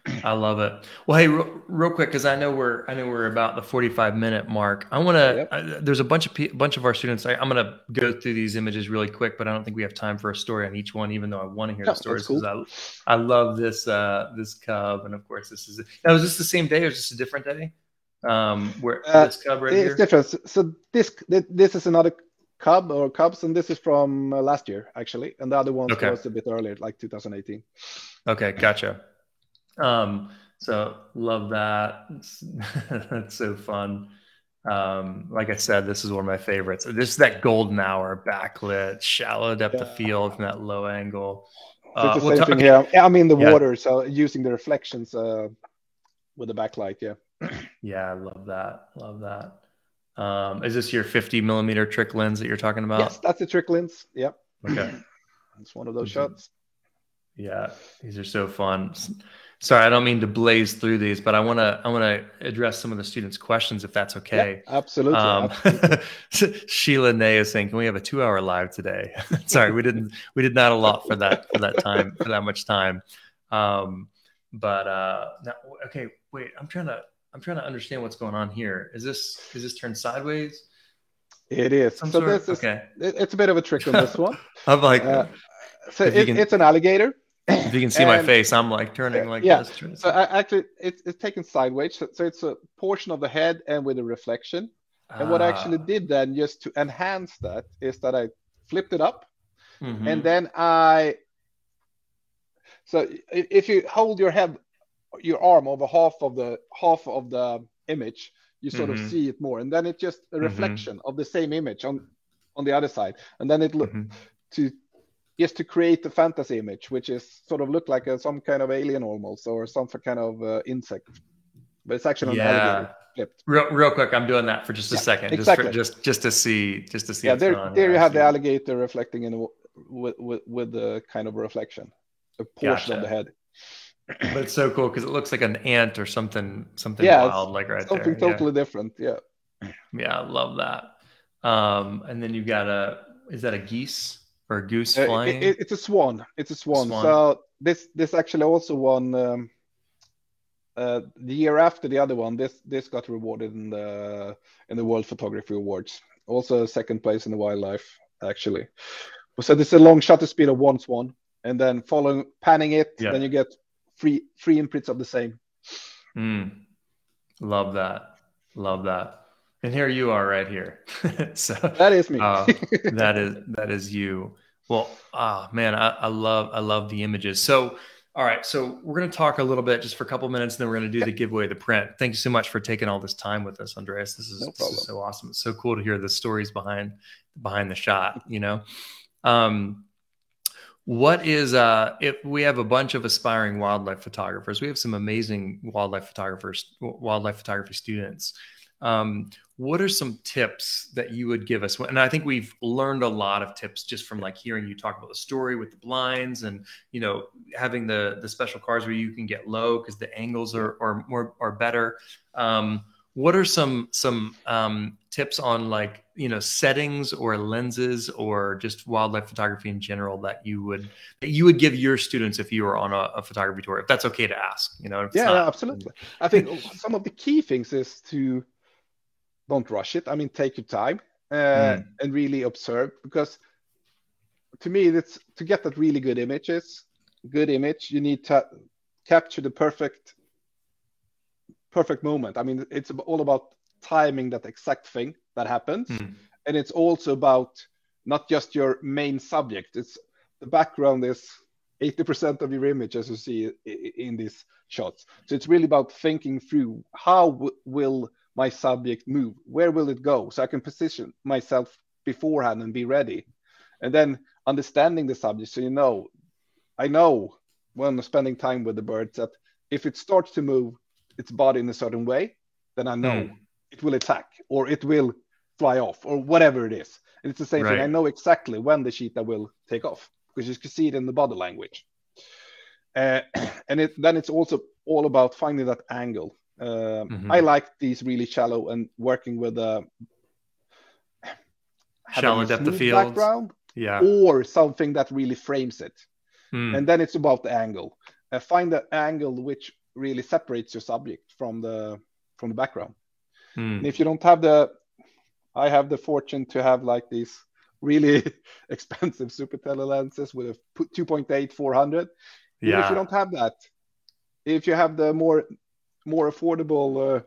I love it. Well, hey, real, real quick, because I know we're I know we're about the forty five minute mark. I want to. Yep. There's a bunch of pe- bunch of our students. I, am going to go through these images really quick, but I don't think we have time for a story on each one. Even though I want to hear no, the stories because cool. I I love this uh this cub, and of course this is. Now, is this the same day or is this a different day? Um, where uh, this cub right it's here? different. So this this is another cub or cubs, and this is from uh, last year actually, and the other one okay. was a bit earlier, like 2018. Okay, gotcha. Um, so love that. That's so fun. Um, like I said, this is one of my favorites. This is that golden hour backlit, shallow depth yeah. of field from that low angle. Uh, the same thing here. I mean the yeah. water, so using the reflections uh, with the backlight. Yeah. Yeah, I love that. Love that. Um, is this your 50 millimeter trick lens that you're talking about? Yes, that's a trick lens. Yep. Okay. it's one of those shots. Yeah, these are so fun. Sorry, I don't mean to blaze through these, but I want to I want to address some of the students' questions if that's okay. Yeah, absolutely. Um, absolutely. Sheila Nay is saying, "Can we have a two-hour live today?" Sorry, we didn't we did not allot for that for that time for that much time. Um, but uh, now, okay, wait, I'm trying to I'm trying to understand what's going on here. Is this is this turned sideways? It is. Some so this is okay. It's a bit of a trick on this one. I'm like, uh, so it, can... it's an alligator if you can see and, my face, I'm like turning like yeah. this. So I, actually, it's, it's taken sideways. So, so, it's a portion of the head and with a reflection. And what I actually ah. did then, just to enhance that, is that I flipped it up, mm-hmm. and then I. So if you hold your head, your arm over half of the half of the image, you sort mm-hmm. of see it more, and then it's just a mm-hmm. reflection mm-hmm. of the same image on on the other side, and then it look mm-hmm. to just to create the fantasy image, which is sort of look like a, some kind of alien almost, or some kind of uh, insect, but it's actually yeah. Real, real quick, I'm doing that for just a yeah, second, exactly. just, for, just just to see, just to see. Yeah, there, there you have the alligator reflecting in with, with with the kind of reflection, a portion gotcha. of the head. But it's so cool because it looks like an ant or something, something yeah, wild, like right something there. Something totally yeah. different. Yeah. Yeah, I love that. Um, and then you've got a, is that a geese? or a goose uh, flying? It, it's a swan. It's a swan. swan. So this this actually also won um, uh, the year after the other one. This this got rewarded in the in the World Photography Awards. Also second place in the wildlife actually. So this is a long shutter speed of one swan, and then following panning it, yeah. then you get three three imprints of the same. Mm. Love that. Love that. And here you are right here. so that is me. uh, that is that is you. Well, ah, oh, man, I, I, love I love the images. So, all right, so we're going to talk a little bit just for a couple minutes, and then we're going to do the giveaway, the print. Thank you so much for taking all this time with us, Andreas. This is, no this is so awesome. It's so cool to hear the stories behind behind the shot. You know, um, what is uh if we have a bunch of aspiring wildlife photographers we have some amazing wildlife photographers wildlife photography students. Um, what are some tips that you would give us? And i think we've learned a lot of tips just from like hearing you talk about the story with the blinds and you know having the the special cars where you can get low because the angles are, are more are better. Um, what are some some um, tips on like you know settings or lenses or just wildlife photography in general that you would that you would give your students if you were on a, a photography tour if that's okay to ask you know yeah not, absolutely i think some of the key things is to don't rush it. I mean, take your time uh, mm. and really observe because to me, it's to get that really good images, good image, you need to capture the perfect perfect moment. I mean, it's all about timing that exact thing that happens, mm. and it's also about not just your main subject. It's the background is 80% of your image as you see in these shots. So it's really about thinking through how will my subject move? Where will it go? So I can position myself beforehand and be ready. And then understanding the subject. So you know, I know when I'm spending time with the birds that if it starts to move its body in a certain way, then I know mm. it will attack or it will fly off or whatever it is. And it's the same right. thing. I know exactly when the cheetah will take off because you can see it in the body language. Uh, and it, then it's also all about finding that angle. Uh, mm-hmm. I like these really shallow and working with a shallow depth of field background, yeah, or something that really frames it. Mm. And then it's about the angle. Uh, find the angle which really separates your subject from the from the background. Mm. And if you don't have the, I have the fortune to have like these really expensive super tele lenses with a 2.8 400. Yeah. If you don't have that, if you have the more more affordable uh,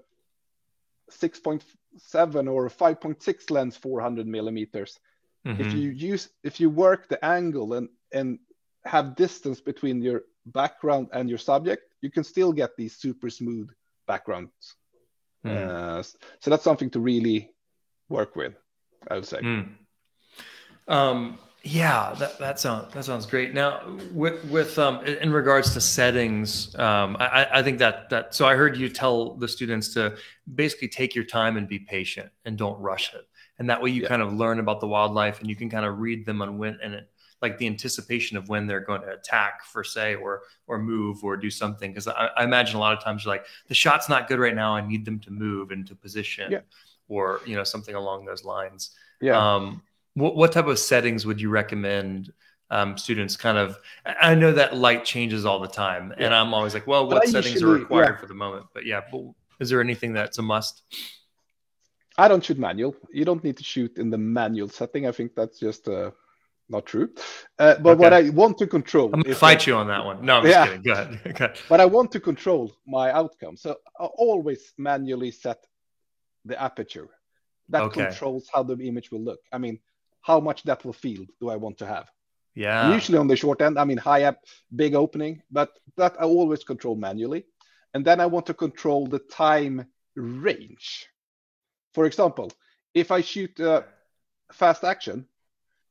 6.7 or 5.6 lens 400 millimeters mm-hmm. if you use if you work the angle and and have distance between your background and your subject you can still get these super smooth backgrounds mm. uh, so that's something to really work with i would say mm. um, Yeah, that, that sounds that sounds great. Now, with with um, in regards to settings, um, I, I think that that so I heard you tell the students to basically take your time and be patient and don't rush it, and that way you Yeah. kind of learn about the wildlife and you can kind of read them on when and it, like the anticipation of when they're going to attack, for say, or or move or do something. Because I, I imagine a lot of times you're like the shot's not good right now. I need them to move into position, Yeah. or you know something along those lines. Yeah. Um, what, what type of settings would you recommend um, students kind of? I know that light changes all the time, and I'm always like, well, what settings are required yeah. for the moment? But yeah, but is there anything that's a must? I don't shoot manual. You don't need to shoot in the manual setting. I think that's just uh, not true. Uh, but what I want to control I'm gonna fight that- you on that one. No, I'm just kidding. Go ahead. Okay. but I want to control my outcome. So I always manually set the aperture. That Okay. controls how the image will look. I mean, how much depth of field do I want to have? Yeah. Usually on the short end, I mean, high up, big opening, but that I always control manually. And then I want to control the time range. For example, if I shoot uh, fast action,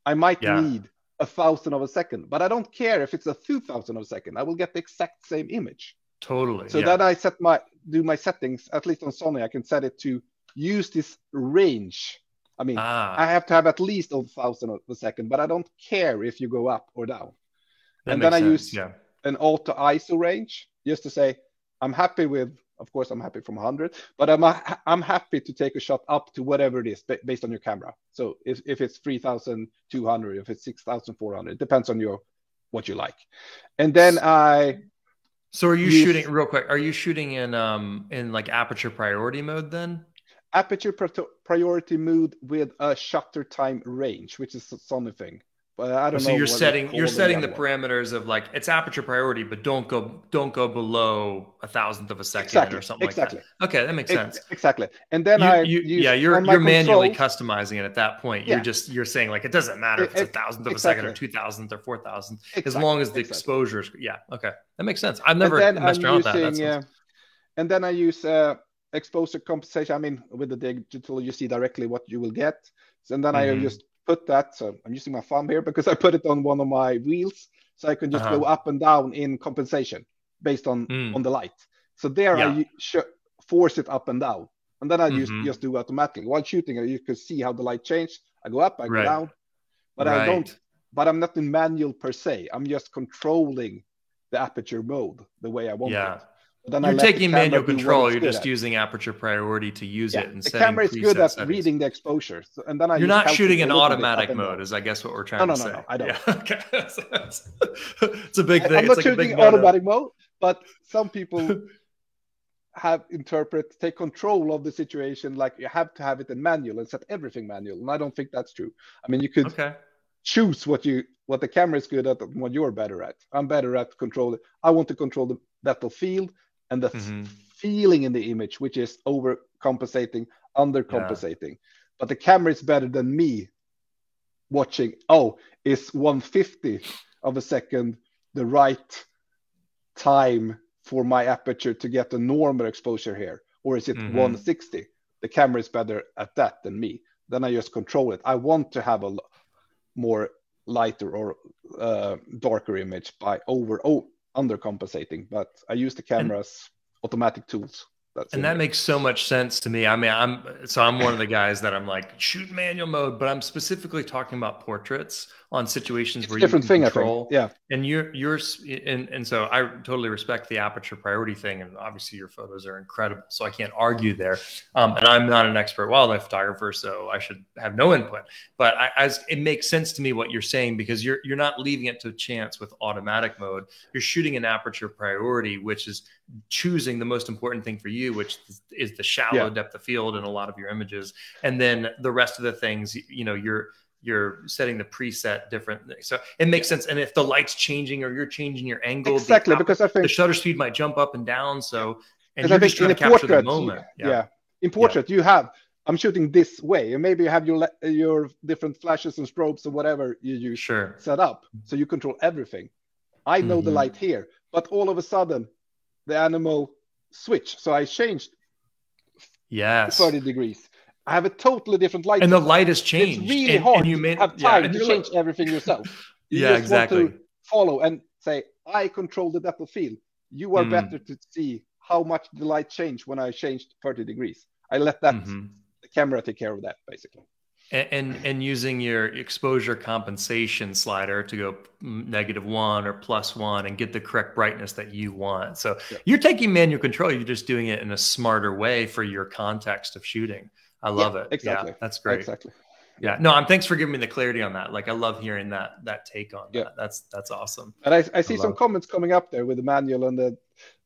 I might Yeah. need a thousand of a second, but I don't care if it's a two thousand of a second. I will get the exact same image. Totally. So yeah. then I set my do my settings. At least on Sony, I can set it to use this range. I mean, ah, I have to have at least a thousand of a second, but I don't care if you go up or down. that and then I sense. use- yeah. An auto ISO range, just to say I'm happy with. Of course, I'm happy from 100, but I'm I'm happy to take a shot up to whatever it is based on your camera. So if, if it's 3,200, if it's 6,400, it depends on your what you like. And then I So are you use- shooting real quick? Are you shooting in um in like aperture priority mode then? aperture pri- priority mode with a shutter time range, which is a Sony thing. But I don't so know. you're setting you're setting the parameters of like it's aperture priority, but don't go don't go below a thousandth of a second Exactly. or something exactly. like that. Okay, that makes sense. Exactly. And then You- I you- use yeah, you're you're manually controls- customizing it at that point. You're just you're saying like it doesn't matter if it's a thousandth of a second or two thousandth or four thousandth, as long as the exactly. exposure is yeah. Okay, that makes sense. I've never messed I'm around with that. using, That uh, and then I use uh, exposure compensation. I mean, with the digital, you see directly what you will get. And then I Mhm. just put that. So I'm using my thumb here because I put it on one of my wheels, so I can just Uh-huh. go up and down in compensation based on Mm. on the light. So there Yeah. I sh- force it up and down, and then I Mhm. just just do automatically. While shooting, you can see how the light change. I go up, I go Right. down, but I don't but I'm not in manual per se. I'm just controlling the aperture mode the way I want Yeah. it. You're taking manual control. You're just at. using aperture priority to use Yeah, it and the camera is good at settings. reading the exposure, so, and then I You're not shooting in little bit up automatic mode, is I guess what we're trying No, no, to no, say. no, I don't. Yeah, okay. it's a big thing. I'm it's not like a big shooting automatic mode, but some people have interpret take control of the situation like you have to have it in manual and set everything manual, and I don't think that's true. I mean, you could Okay. choose what you what the camera is good at and what you're better at. I'm better at control. I want to control the depth of field and the Mhm. feeling in the image, which is overcompensating, undercompensating. But the camera is better than me watching. Oh, is 150 of a second the right time for my aperture to get a normal exposure here, or is it Mhm. 160? The camera is better at that than me. Then I just control it. I want to have a more lighter or uh, darker image by over oh undercompensating, but I use the camera's automatic tools. That's And that makes so much sense to me. I mean, I'm so I'm one of the guys that I'm like shoot manual mode, but I'm specifically talking about portraits on situations It's where different you thing, can I think. control. Yeah, And you're you're and and so I totally respect the aperture priority thing, and obviously your photos are incredible, so I can't argue there. Um, and I'm not an expert wildlife photographer, so I should have no input. But I, as it makes sense to me what you're saying because you're you're not leaving it to chance with automatic mode. You're shooting an aperture priority, which is choosing the most important thing for you, which is, is the shallow Yeah. depth of field in a lot of your images, and then the rest of the things, you know, you're you're setting the preset different. So it makes sense. And if the light's changing or you're changing your angle, exactly. Because I think the shutter speed might jump up and down. So and you're I just trying to capture the moment. you- yeah. in portrait you have. I'm shooting this way, and maybe you have your your different flashes and strobes or whatever you use Sure. set up, so you control everything. I know the Mhm. light here, but all of a sudden, the animal switched, so I changed Yes. 30 degrees. I have a totally different light. And the light has changed. It's really and, hard and you to have time yeah, to change like, everything yourself. You yeah, exactly. to follow and say, I control the depth of field. You are mm. better to see how much the light changed when I changed 30 degrees. I let that mm-hmm. the camera take care of that basically. And, and, and using your exposure compensation slider to go negative one or plus one and get the correct brightness that you want. So yeah. you're taking manual control. You're just doing it in a smarter way for your context of shooting. I love yeah, it. Exactly. Yeah, that's great. Exactly. Yeah. No, I'm thanks for giving me the clarity on that. Like I love hearing that that take on yeah. that. That's that's awesome. And I, I see I some it. comments coming up there with the manual and the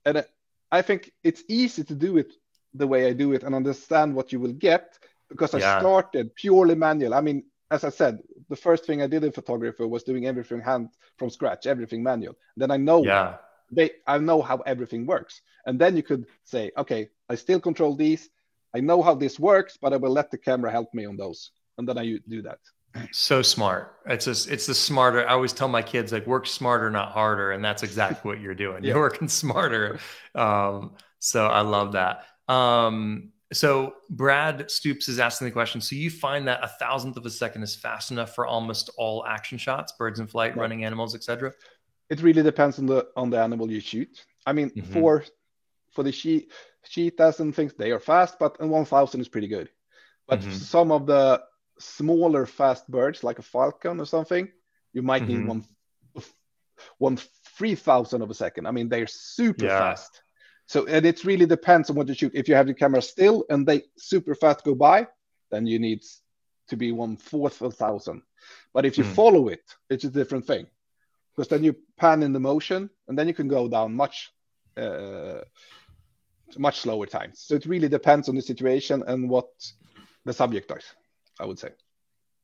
and I think it's easy to do it the way I do it and understand what you will get because I yeah. started purely manual. I mean, as I said, the first thing I did in photography was doing everything hand from scratch, everything manual. Then I know yeah. they I know how everything works. And then you could say, okay, I still control these. I know how this works, but I will let the camera help me on those. And then I do that. So smart. It's just it's the smarter. I always tell my kids like work smarter, not harder, and that's exactly what you're doing. yeah. You're working smarter. Um, so I love that. Um, so Brad Stoops is asking the question. So you find that a thousandth of a second is fast enough for almost all action shots, birds in flight, right. running animals, etc. It really depends on the on the animal you shoot. I mean, mm-hmm. for for the she cheetahs and things, they are fast, but one thousand is pretty good. But mm-hmm. some of the smaller fast birds, like a falcon or something, you might mm-hmm. need one one three thousand of a second. I mean, they're super yeah. fast. So and it really depends on what you shoot. If you have the camera still and they super fast go by, then you need to be one fourth of a thousand. But if you mm. follow it, it's a different thing because then you pan in the motion and then you can go down much uh, much slower times. So it really depends on the situation and what the subject does. I would say.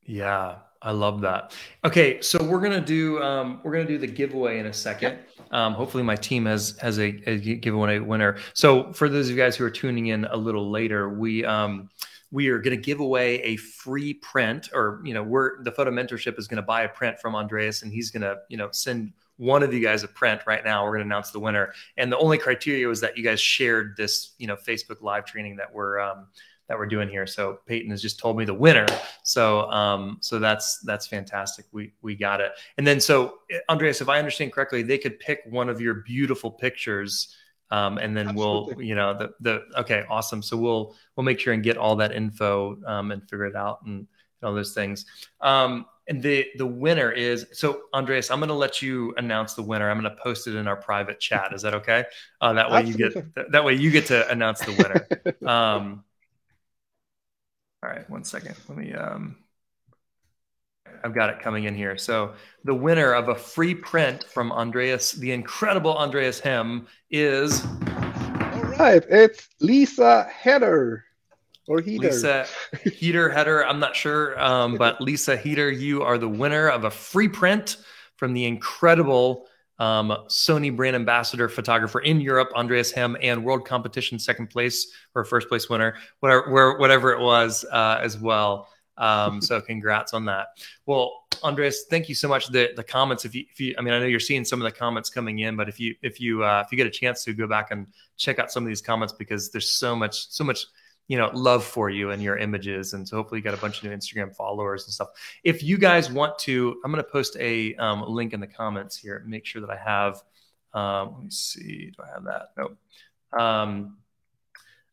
Yeah, I love that. Okay, so we're gonna do um, we're gonna do the giveaway in a second. Um, hopefully, my team has has a, a giveaway winner. So for those of you guys who are tuning in a little later, we um, we are going to give away a free print, or you know, we're the photo mentorship is going to buy a print from Andreas, and he's going to you know send one of you guys a print right now. We're going to announce the winner, and the only criteria was that you guys shared this you know Facebook live training that we're um, that we're doing here. So Peyton has just told me the winner. So um, so that's that's fantastic. We we got it. And then so Andreas, if I understand correctly, they could pick one of your beautiful pictures. Um, and then Absolutely. we'll, you know, the the okay, awesome. So we'll we'll make sure and get all that info um, and figure it out and, and all those things. Um, and the the winner is so Andreas. I'm going to let you announce the winner. I'm going to post it in our private chat. Is that okay? Uh, that way Absolutely. you get that way you get to announce the winner. um, all right, one second. Let me. Um, I've got it coming in here. So the winner of a free print from Andreas, the incredible Andreas Hemb, is. All right, it's Lisa Header or Heater. Lisa Heater Header. I'm not sure, um, but Lisa Heater, you are the winner of a free print from the incredible um, Sony brand ambassador photographer in Europe, Andreas Hemb, and world competition second place or first place winner, whatever, whatever it was uh, as well. Um, so congrats on that. Well, Andreas, thank you so much. The the comments, if you, if you, I mean, I know you're seeing some of the comments coming in, but if you if you uh, if you get a chance to go back and check out some of these comments because there's so much so much you know love for you and your images. And so hopefully you got a bunch of new instagram followers and stuff. If you guys want to i'm going to post a um, link in the comments here. Make sure that i have um, let me see do i have that? Nope. Um,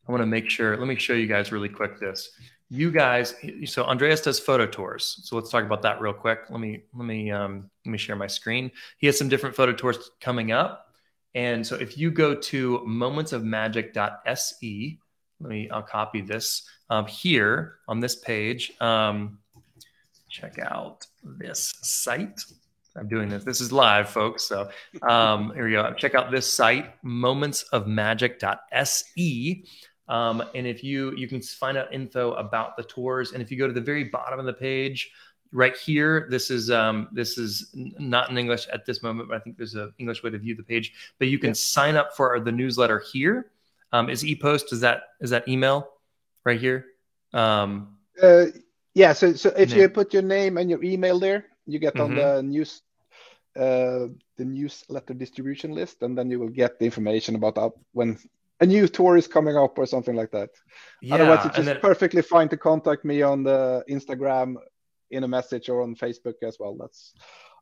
i want to make sure let me show you guys really quick this. You guys so andreas does photo tours. So let's talk about that real quick. Let me let me um, let me share my screen. He has some different photo tours coming up. And so if you go to momentsofmagic.se let me, I'll copy this um, here on this page. Um, check out this site. I'm doing this. This is live, folks. So um, here we go. Check out this site, momentsofmagic.se. Um, and if you you can find out info about the tours, and if you go to the very bottom of the page, right here, this is um, this is not in English at this moment, but I think there's an English way to view the page. But you can yeah. sign up for the newsletter here. Um, is ePost is that is that email right here? Um, uh, yeah. So so if you put your name and your email there, you get mm-hmm. on the news uh, the newsletter distribution list, and then you will get the information about when a new tour is coming up or something like that. Yeah, Otherwise, it's just then, perfectly fine to contact me on the Instagram in a message or on Facebook as well. That's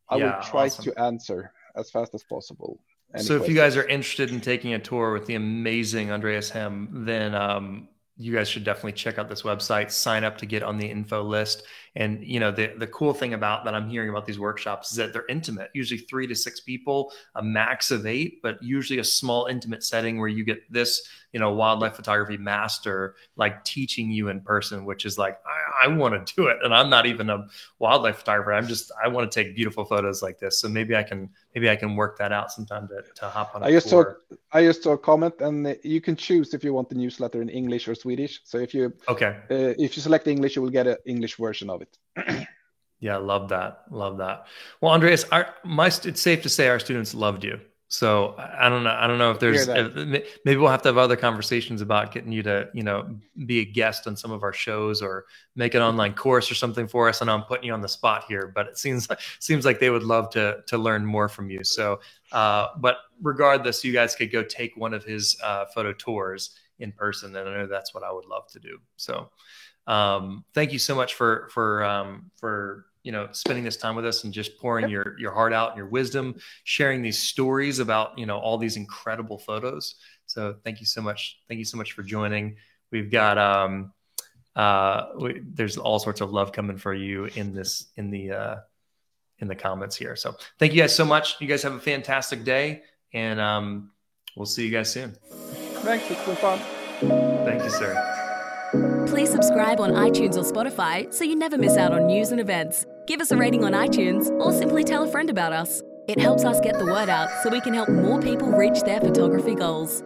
I yeah, will try awesome. to answer as fast as possible. So, if you guys are interested in taking a tour with the amazing Andreas Hemb, then um, you guys should definitely check out this website, sign up to get on the info list. And you know, the the cool thing about that I'm hearing about these workshops is that they're intimate, usually three to six people, a max of eight, but usually a small intimate setting where you get this, you know, wildlife photography master like teaching you in person, which is like I, I want to do it. And I'm not even a wildlife photographer. I'm just I want to take beautiful photos like this. So maybe I can maybe I can work that out sometime to, to hop on. I just saw I just saw a comment, and you can choose if you want the newsletter in English or Swedish. So if you okay uh, if you select English, you will get an English version of it. yeah, love that, love that. Well, Andreas, our, my it's safe to say our students loved you. So I don't know. I don't know if there's if, maybe we'll have to have other conversations about getting you to you know be a guest on some of our shows or make an online course or something for us. And I'm putting you on the spot here, but it seems seems like they would love to to learn more from you. So, uh, but regardless, you guys could go take one of his uh, photo tours in person, and I know that's what I would love to do. So, um, thank you so much for for um, for you know spending this time with us and just pouring yep. your your heart out and your wisdom sharing these stories about you know all these incredible photos. So thank you so much. Thank you so much for joining. We've got um uh we, there's all sorts of love coming for you in this in the uh in the comments here. So thank you guys so much. You guys have a fantastic day and um we'll see you guys soon. Thanks it's been fun. Thank you sir. Please subscribe on iTunes or Spotify so you never miss out on news and events give us a rating on iTunes, or simply tell a friend about us. It helps us get the word out so we can help more people reach their photography goals.